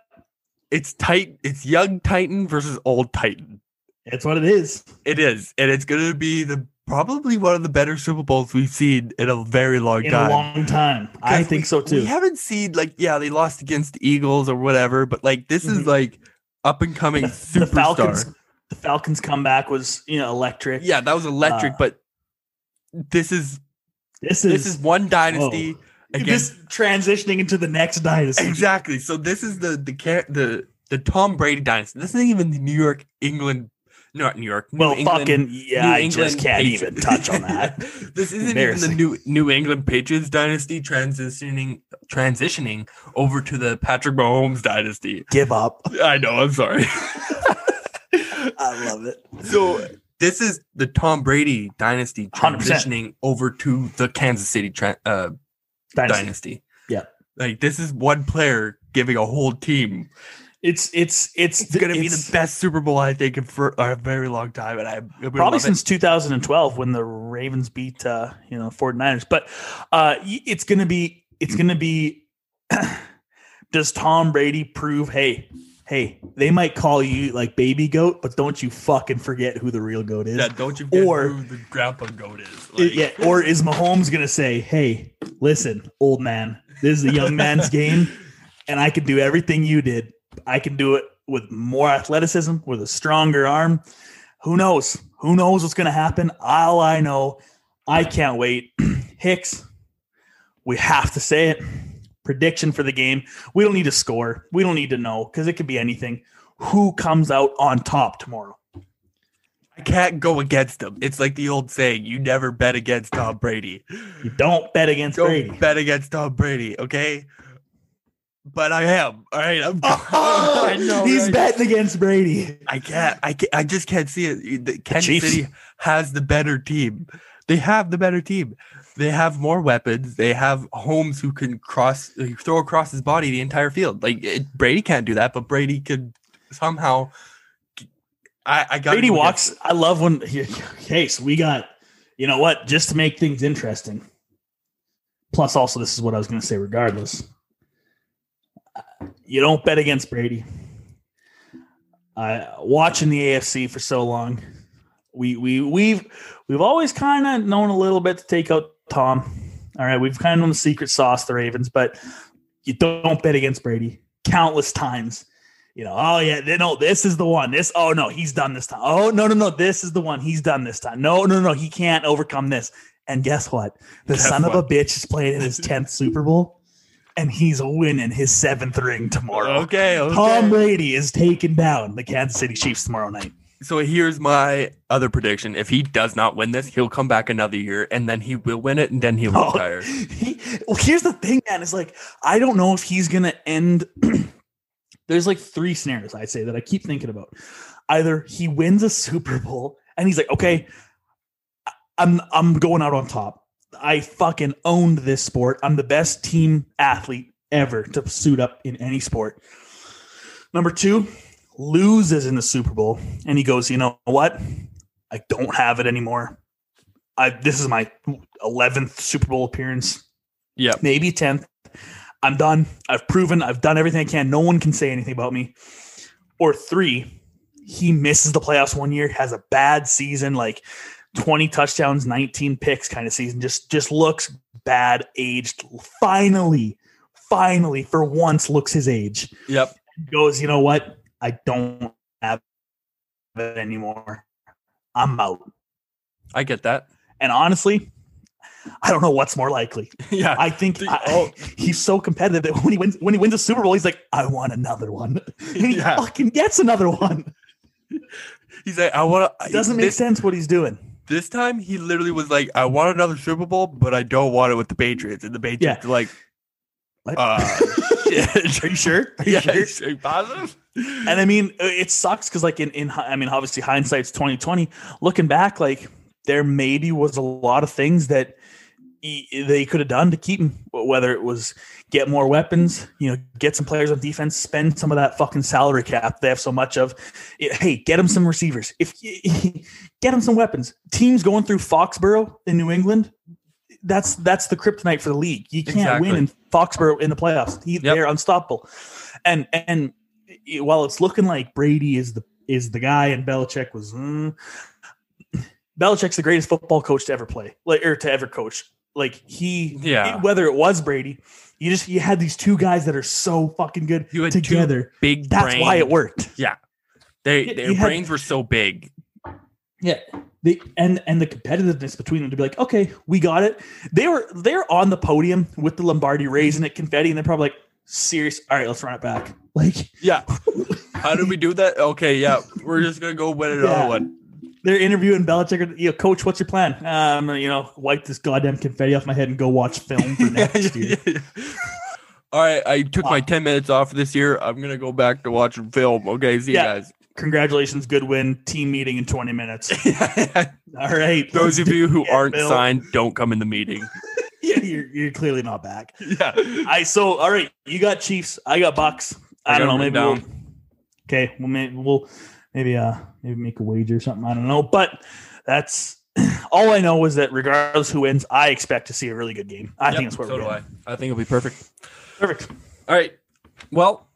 [SPEAKER 2] It's tight. It's young Titan versus old Titan.
[SPEAKER 1] It's what it is.
[SPEAKER 2] It is, and it's going to be the probably one of the better Super Bowls we've seen in a very long
[SPEAKER 1] in
[SPEAKER 2] time.
[SPEAKER 1] a long time. I think
[SPEAKER 2] we,
[SPEAKER 1] so too.
[SPEAKER 2] We haven't seen like yeah, they lost against the Eagles or whatever, but like this mm-hmm. is like up and coming the, superstar. The
[SPEAKER 1] Falcons, the Falcons comeback was you know electric.
[SPEAKER 2] Yeah, that was electric, uh, but this is
[SPEAKER 1] this is
[SPEAKER 2] this is one dynasty.
[SPEAKER 1] Whoa. Against, this transitioning into the next dynasty.
[SPEAKER 2] Exactly. So this is the the the the Tom Brady dynasty. This isn't even the New York England not New York.
[SPEAKER 1] New well, England, fucking yeah, New I England just can't Patriots. even touch on that.
[SPEAKER 2] this isn't even the new New England Patriots dynasty transitioning transitioning over to the Patrick Mahomes dynasty.
[SPEAKER 1] Give up.
[SPEAKER 2] I know. I'm sorry.
[SPEAKER 1] I love it.
[SPEAKER 2] So this is the Tom Brady dynasty transitioning 100%. over to the Kansas City tra- uh, dynasty. dynasty.
[SPEAKER 1] Yeah,
[SPEAKER 2] like this is one player giving a whole team
[SPEAKER 1] it's it's it's,
[SPEAKER 2] it's going to be the best Super Bowl I think for a very long time, and I
[SPEAKER 1] probably since it. 2012 when the Ravens beat uh, you know 49ers. But uh, it's going to be it's going to be. does Tom Brady prove? Hey, hey, they might call you like baby goat, but don't you fucking forget who the real goat is.
[SPEAKER 2] Yeah, don't you
[SPEAKER 1] Or-
[SPEAKER 2] who the grandpa goat is. Like,
[SPEAKER 1] yeah, or is Mahomes gonna say, "Hey, listen, old man, this is a young man's game, and I can do everything you did. I can do it with more athleticism, with a stronger arm. Who knows? Who knows what's gonna happen? All I know, I can't wait. Hicks, we have to say it. Prediction for the game. We don't need to score. We don't need to know because it could be anything. Who comes out on top tomorrow?
[SPEAKER 2] I can't go against him. It's like the old saying, you never bet against Tom Brady.
[SPEAKER 1] You don't bet against
[SPEAKER 2] Don't
[SPEAKER 1] Brady.
[SPEAKER 2] bet against Tom Brady, okay? But I am. All right. I'm oh, I know,
[SPEAKER 1] He's
[SPEAKER 2] right?
[SPEAKER 1] betting against Brady.
[SPEAKER 2] I can't, I can't. I just can't see it. The Kansas
[SPEAKER 1] Chiefs.
[SPEAKER 2] City has the better team. They have the better team. They have more weapons. They have Holmes who can cross, throw across his body the entire field. Like it, Brady can't do that, but Brady could somehow. I, I got
[SPEAKER 1] Brady walks. I love when. Okay, so we got. You know what? Just to make things interesting. Plus, also, this is what I was going to say. Regardless, you don't bet against Brady. Uh, watching the AFC for so long, we we we've we've always kind of known a little bit to take out Tom. All right, we've kind of known the secret sauce, the Ravens, but you don't bet against Brady. Countless times, you know. Oh yeah, they no, this is the one. This. Oh no, he's done this time. Oh no, no, no, this is the one. He's done this time. No, no, no, he can't overcome this. And guess what? The
[SPEAKER 2] Guess
[SPEAKER 1] son of a bitch is playing in his tenth Super Bowl, and he's winning his seventh ring tomorrow.
[SPEAKER 2] Okay, okay.
[SPEAKER 1] Tom Brady is taking down the Kansas City Chiefs tomorrow night.
[SPEAKER 2] So here's my other prediction. If he does not win this, he'll come back another year and then he will win it and then he will
[SPEAKER 1] Oh,
[SPEAKER 2] retire.
[SPEAKER 1] he, well, here's the thing, man. Is like I don't know if he's gonna end. There's like three scenarios I'd say that I keep thinking about. Either he wins a Super Bowl and he's like, okay, I'm I'm going out on top. I fucking owned this sport. I'm the best team athlete ever to suit up in any sport. Number two, loses in the Super Bowl, and he goes, you know what? I don't have it anymore. I this is my eleventh Super Bowl appearance,
[SPEAKER 2] Yeah.
[SPEAKER 1] maybe tenth. I'm done. I've proven. I've done everything I can. No one can say anything about me. Or three, he misses the playoffs one year, has a bad season, like 20 touchdowns, 19 picks kind of season. Just just looks bad, aged. Finally, finally, for once, looks his age.
[SPEAKER 2] Yep.
[SPEAKER 1] Goes, you know what? I don't have it anymore. I'm out.
[SPEAKER 2] I get that.
[SPEAKER 1] And honestly, I don't know what's more likely.
[SPEAKER 2] yeah.
[SPEAKER 1] I think
[SPEAKER 2] The-
[SPEAKER 1] I-
[SPEAKER 2] oh.
[SPEAKER 1] he's so competitive that when he wins when he wins a Super Bowl, he's like, I want another one. And he
[SPEAKER 2] Yeah.
[SPEAKER 1] fucking gets another one.
[SPEAKER 2] He's like, I want to.
[SPEAKER 1] It doesn't make
[SPEAKER 2] this,
[SPEAKER 1] sense what he's doing.
[SPEAKER 2] This time, he literally was like, I want another Super Bowl, but I don't want it with the Patriots. And the Patriots are like,
[SPEAKER 1] What?
[SPEAKER 2] uh, yeah,
[SPEAKER 1] Are you sure? Are you
[SPEAKER 2] yeah,
[SPEAKER 1] sure?
[SPEAKER 2] are you positive?
[SPEAKER 1] And I mean, uh, it sucks because like in in I mean, obviously hindsight's twenty twenty. Looking back, like there maybe was a lot of things that he, they could have done to keep him. Whether it was get more weapons, you know, get some players on defense, spend some of that fucking salary cap they have so much of. It- hey, get him some receivers. If get him some weapons. Teams going through Foxborough in New England. That's that's the kryptonite for the league. You can't
[SPEAKER 2] Exactly.
[SPEAKER 1] win in Foxborough in the playoffs. He,
[SPEAKER 2] Yep.
[SPEAKER 1] They're unstoppable. And and while it's looking like Brady is the is the guy and Belichick was mm, Belichick's the greatest football coach to ever play, like or to ever coach. Like he,
[SPEAKER 2] Yeah.
[SPEAKER 1] whether it was Brady, you just you had these two guys that are so fucking good
[SPEAKER 2] You had two
[SPEAKER 1] together.
[SPEAKER 2] Big
[SPEAKER 1] That's
[SPEAKER 2] brain.
[SPEAKER 1] why it worked.
[SPEAKER 2] Yeah, they,
[SPEAKER 1] You-
[SPEAKER 2] their
[SPEAKER 1] you had-
[SPEAKER 2] brains were so big.
[SPEAKER 1] Yeah. The and and the competitiveness between them to be like, okay, we got it. They were they're on the podium with the Lombardi raising it confetti, and they're probably like, serious. All right, let's run it back. Like
[SPEAKER 2] Yeah. How did we do that? Okay, yeah. We're just gonna go win another
[SPEAKER 1] Yeah.
[SPEAKER 2] one.
[SPEAKER 1] They're interviewing Belichick. You know, coach, what's your plan? Um, you know, wipe this goddamn confetti off my head and go watch film for next year.
[SPEAKER 2] All right, I took my 10 minutes off this year. I'm going to go back to watching film. Okay, see
[SPEAKER 1] Yeah.
[SPEAKER 2] you guys.
[SPEAKER 1] Congratulations, good win. Team meeting in 20 minutes. All right.
[SPEAKER 2] Those of you who
[SPEAKER 1] it,
[SPEAKER 2] aren't
[SPEAKER 1] Bill.
[SPEAKER 2] signed, don't come in the meeting.
[SPEAKER 1] yeah, you're, you're clearly not back.
[SPEAKER 2] Yeah.
[SPEAKER 1] I so all right. You got Chiefs. I got Bucks. I,
[SPEAKER 2] I
[SPEAKER 1] don't know. Maybe we'll, okay. Well, maybe we'll maybe uh maybe make a wager or something. I don't know. But that's all I know is that regardless who wins, I expect to see a really good game. I think that's where
[SPEAKER 2] so
[SPEAKER 1] we're
[SPEAKER 2] do
[SPEAKER 1] going.
[SPEAKER 2] I. I think it'll be perfect.
[SPEAKER 1] Perfect.
[SPEAKER 2] All right. Well,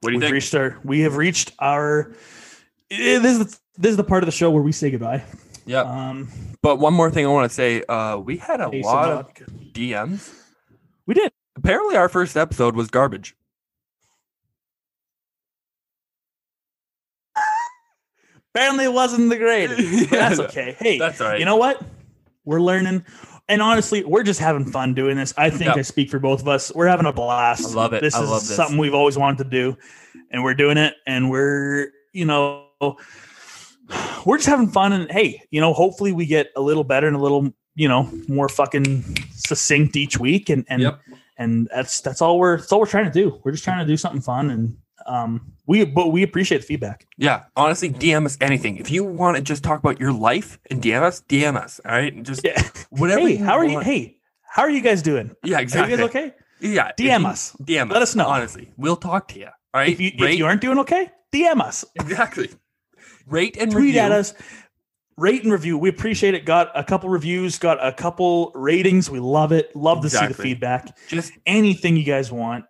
[SPEAKER 2] What do you
[SPEAKER 1] We've
[SPEAKER 2] think?
[SPEAKER 1] reached our. We have reached our. eh, This is the, this is the part of the show where we say goodbye.
[SPEAKER 2] yeah.
[SPEAKER 1] Um,
[SPEAKER 2] But one more thing I want to say. Uh, we had a lot
[SPEAKER 1] of.
[SPEAKER 2] DMs.
[SPEAKER 1] we did.
[SPEAKER 2] Apparently, our first episode was garbage.
[SPEAKER 1] Apparently, it wasn't the greatest. but that's okay. Hey,
[SPEAKER 2] That's all right.
[SPEAKER 1] you know what? We're learning. And honestly, we're just having fun doing this. I think
[SPEAKER 2] Yep.
[SPEAKER 1] I speak for both of us. We're having a blast.
[SPEAKER 2] I love it.
[SPEAKER 1] This
[SPEAKER 2] I
[SPEAKER 1] is
[SPEAKER 2] this.
[SPEAKER 1] something we've always wanted to do, and we're doing it. And we're, you know, we're just having fun. And hey, you know, hopefully we get a little better and a little, you know, more fucking succinct each week. And and
[SPEAKER 2] Yep.
[SPEAKER 1] and that's that's all we're that's all we're trying to do. We're just trying to do something fun. And um, we but we appreciate the feedback.
[SPEAKER 2] Yeah, honestly, DM us anything. If you want to just talk about your life and DM us, DM us. All right, just
[SPEAKER 1] Yeah.
[SPEAKER 2] whatever.
[SPEAKER 1] Hey, how are you? Hey, how are you guys doing?
[SPEAKER 2] Yeah,
[SPEAKER 1] Are
[SPEAKER 2] exactly.
[SPEAKER 1] you guys okay?
[SPEAKER 2] Yeah,
[SPEAKER 1] DM
[SPEAKER 2] you-
[SPEAKER 1] us.
[SPEAKER 2] DM us.
[SPEAKER 1] Let
[SPEAKER 2] us.
[SPEAKER 1] us know.
[SPEAKER 2] Honestly, we'll talk to you. All right.
[SPEAKER 1] If you if you aren't doing okay, DM us.
[SPEAKER 2] exactly. Rate and
[SPEAKER 1] Tweet
[SPEAKER 2] review.
[SPEAKER 1] at us. Rate and review. We appreciate it. Got a couple reviews. Got a couple ratings. We love it. Love to see the feedback.
[SPEAKER 2] Just
[SPEAKER 1] Anything you guys want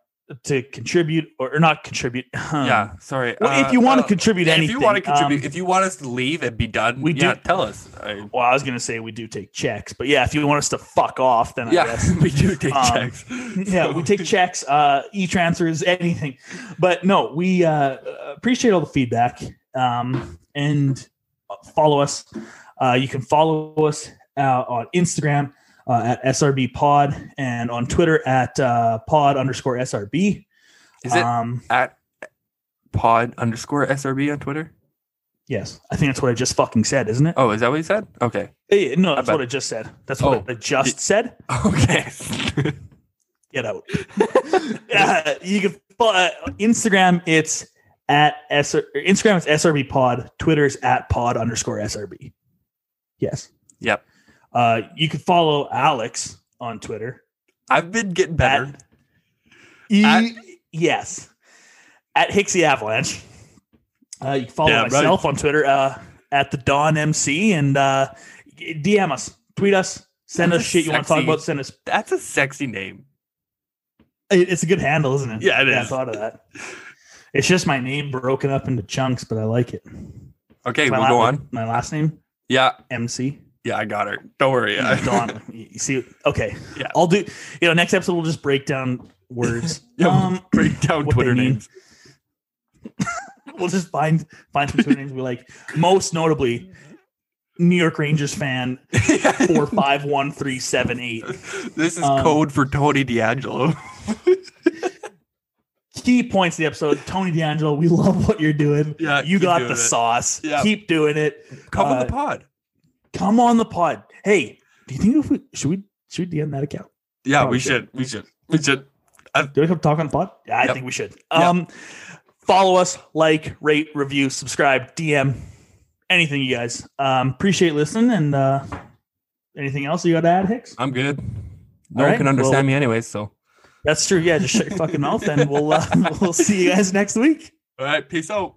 [SPEAKER 1] to contribute or, or not contribute.
[SPEAKER 2] yeah. Sorry.
[SPEAKER 1] Well, if
[SPEAKER 2] uh,
[SPEAKER 1] you want
[SPEAKER 2] uh,
[SPEAKER 1] to contribute
[SPEAKER 2] if
[SPEAKER 1] anything,
[SPEAKER 2] you want to contribute,
[SPEAKER 1] um,
[SPEAKER 2] if you want us to leave and be done,
[SPEAKER 1] we
[SPEAKER 2] yeah,
[SPEAKER 1] do-
[SPEAKER 2] tell us. I-
[SPEAKER 1] well, I was gonna say we do take checks, but yeah, if you want us to fuck off, then I
[SPEAKER 2] yeah,
[SPEAKER 1] guess
[SPEAKER 2] we do take
[SPEAKER 1] Um,
[SPEAKER 2] checks.
[SPEAKER 1] yeah, we take checks, uh, e-transfers, anything. But no, we uh, appreciate all the feedback um, and follow us. Uh, you can follow us uh, on Instagram uh, at SRB Pod and on Twitter at uh, Pod underscore SRB.
[SPEAKER 2] Is it
[SPEAKER 1] Um,
[SPEAKER 2] at pod underscore SRB on Twitter?
[SPEAKER 1] yes, I think that's what I just fucking said, isn't it?
[SPEAKER 2] Oh, is that what you said? Okay.
[SPEAKER 1] Eh, no, that's what I just said. That's what
[SPEAKER 2] Oh,
[SPEAKER 1] I just said.
[SPEAKER 2] Okay.
[SPEAKER 1] Get out. uh, you can follow uh, Instagram. It's at SR, Instagram is SRB Pod. Twitter's at Pod underscore SRB. Yes.
[SPEAKER 2] Yep.
[SPEAKER 1] Uh, you can follow Alex on Twitter.
[SPEAKER 2] I've been getting better.
[SPEAKER 1] At- E- yes. At Hixie Avalanche. Uh, you can follow
[SPEAKER 2] right.
[SPEAKER 1] myself on Twitter uh, at the Dawn MC and uh, DM us, tweet us, send
[SPEAKER 2] That's
[SPEAKER 1] us shit you want to talk about. Send us.
[SPEAKER 2] That's a sexy name.
[SPEAKER 1] It- It's a good handle, isn't it?
[SPEAKER 2] Yeah, it
[SPEAKER 1] I
[SPEAKER 2] is.
[SPEAKER 1] thought of that. It's just my name broken up into chunks, but I like it.
[SPEAKER 2] Okay, we'll go on.
[SPEAKER 1] My last name,
[SPEAKER 2] Yeah,
[SPEAKER 1] MC.
[SPEAKER 2] Yeah, I got her. Don't worry.
[SPEAKER 1] I Dawn. You see, okay.
[SPEAKER 2] Yeah.
[SPEAKER 1] I'll do. You know, next episode we'll just break down words.
[SPEAKER 2] Yeah,
[SPEAKER 1] um,
[SPEAKER 2] break down Twitter names.
[SPEAKER 1] we'll just find find some Twitter names we like. Most notably, New York Rangers fan four five one three seven eight.
[SPEAKER 2] this is
[SPEAKER 1] Um,
[SPEAKER 2] code for Tony DeAngelo.
[SPEAKER 1] Key points of the episode. Tony DeAngelo, we love what you're doing.
[SPEAKER 2] Yeah,
[SPEAKER 1] you got the
[SPEAKER 2] it.
[SPEAKER 1] sauce.
[SPEAKER 2] Yeah.
[SPEAKER 1] Keep doing it.
[SPEAKER 2] Come on
[SPEAKER 1] uh,
[SPEAKER 2] the pod.
[SPEAKER 1] Come on the pod. Hey, do you think if we should we should we DM that account?
[SPEAKER 2] Yeah,
[SPEAKER 1] probably
[SPEAKER 2] we should. We should. We should.
[SPEAKER 1] Do we come talk on the pod? Yeah, I
[SPEAKER 2] Yep.
[SPEAKER 1] think we should.
[SPEAKER 2] Yep.
[SPEAKER 1] Um, follow us, like, rate, review, subscribe, DM, anything, you guys. Um, appreciate listening. And uh, anything else you got to add, Hicks?
[SPEAKER 2] I'm good. No
[SPEAKER 1] All
[SPEAKER 2] one
[SPEAKER 1] right,
[SPEAKER 2] can understand
[SPEAKER 1] well-
[SPEAKER 2] me anyways. So,
[SPEAKER 1] That's true. Yeah, just shut your fucking mouth, and we'll uh, we'll see you guys next week.
[SPEAKER 2] all right. Peace out.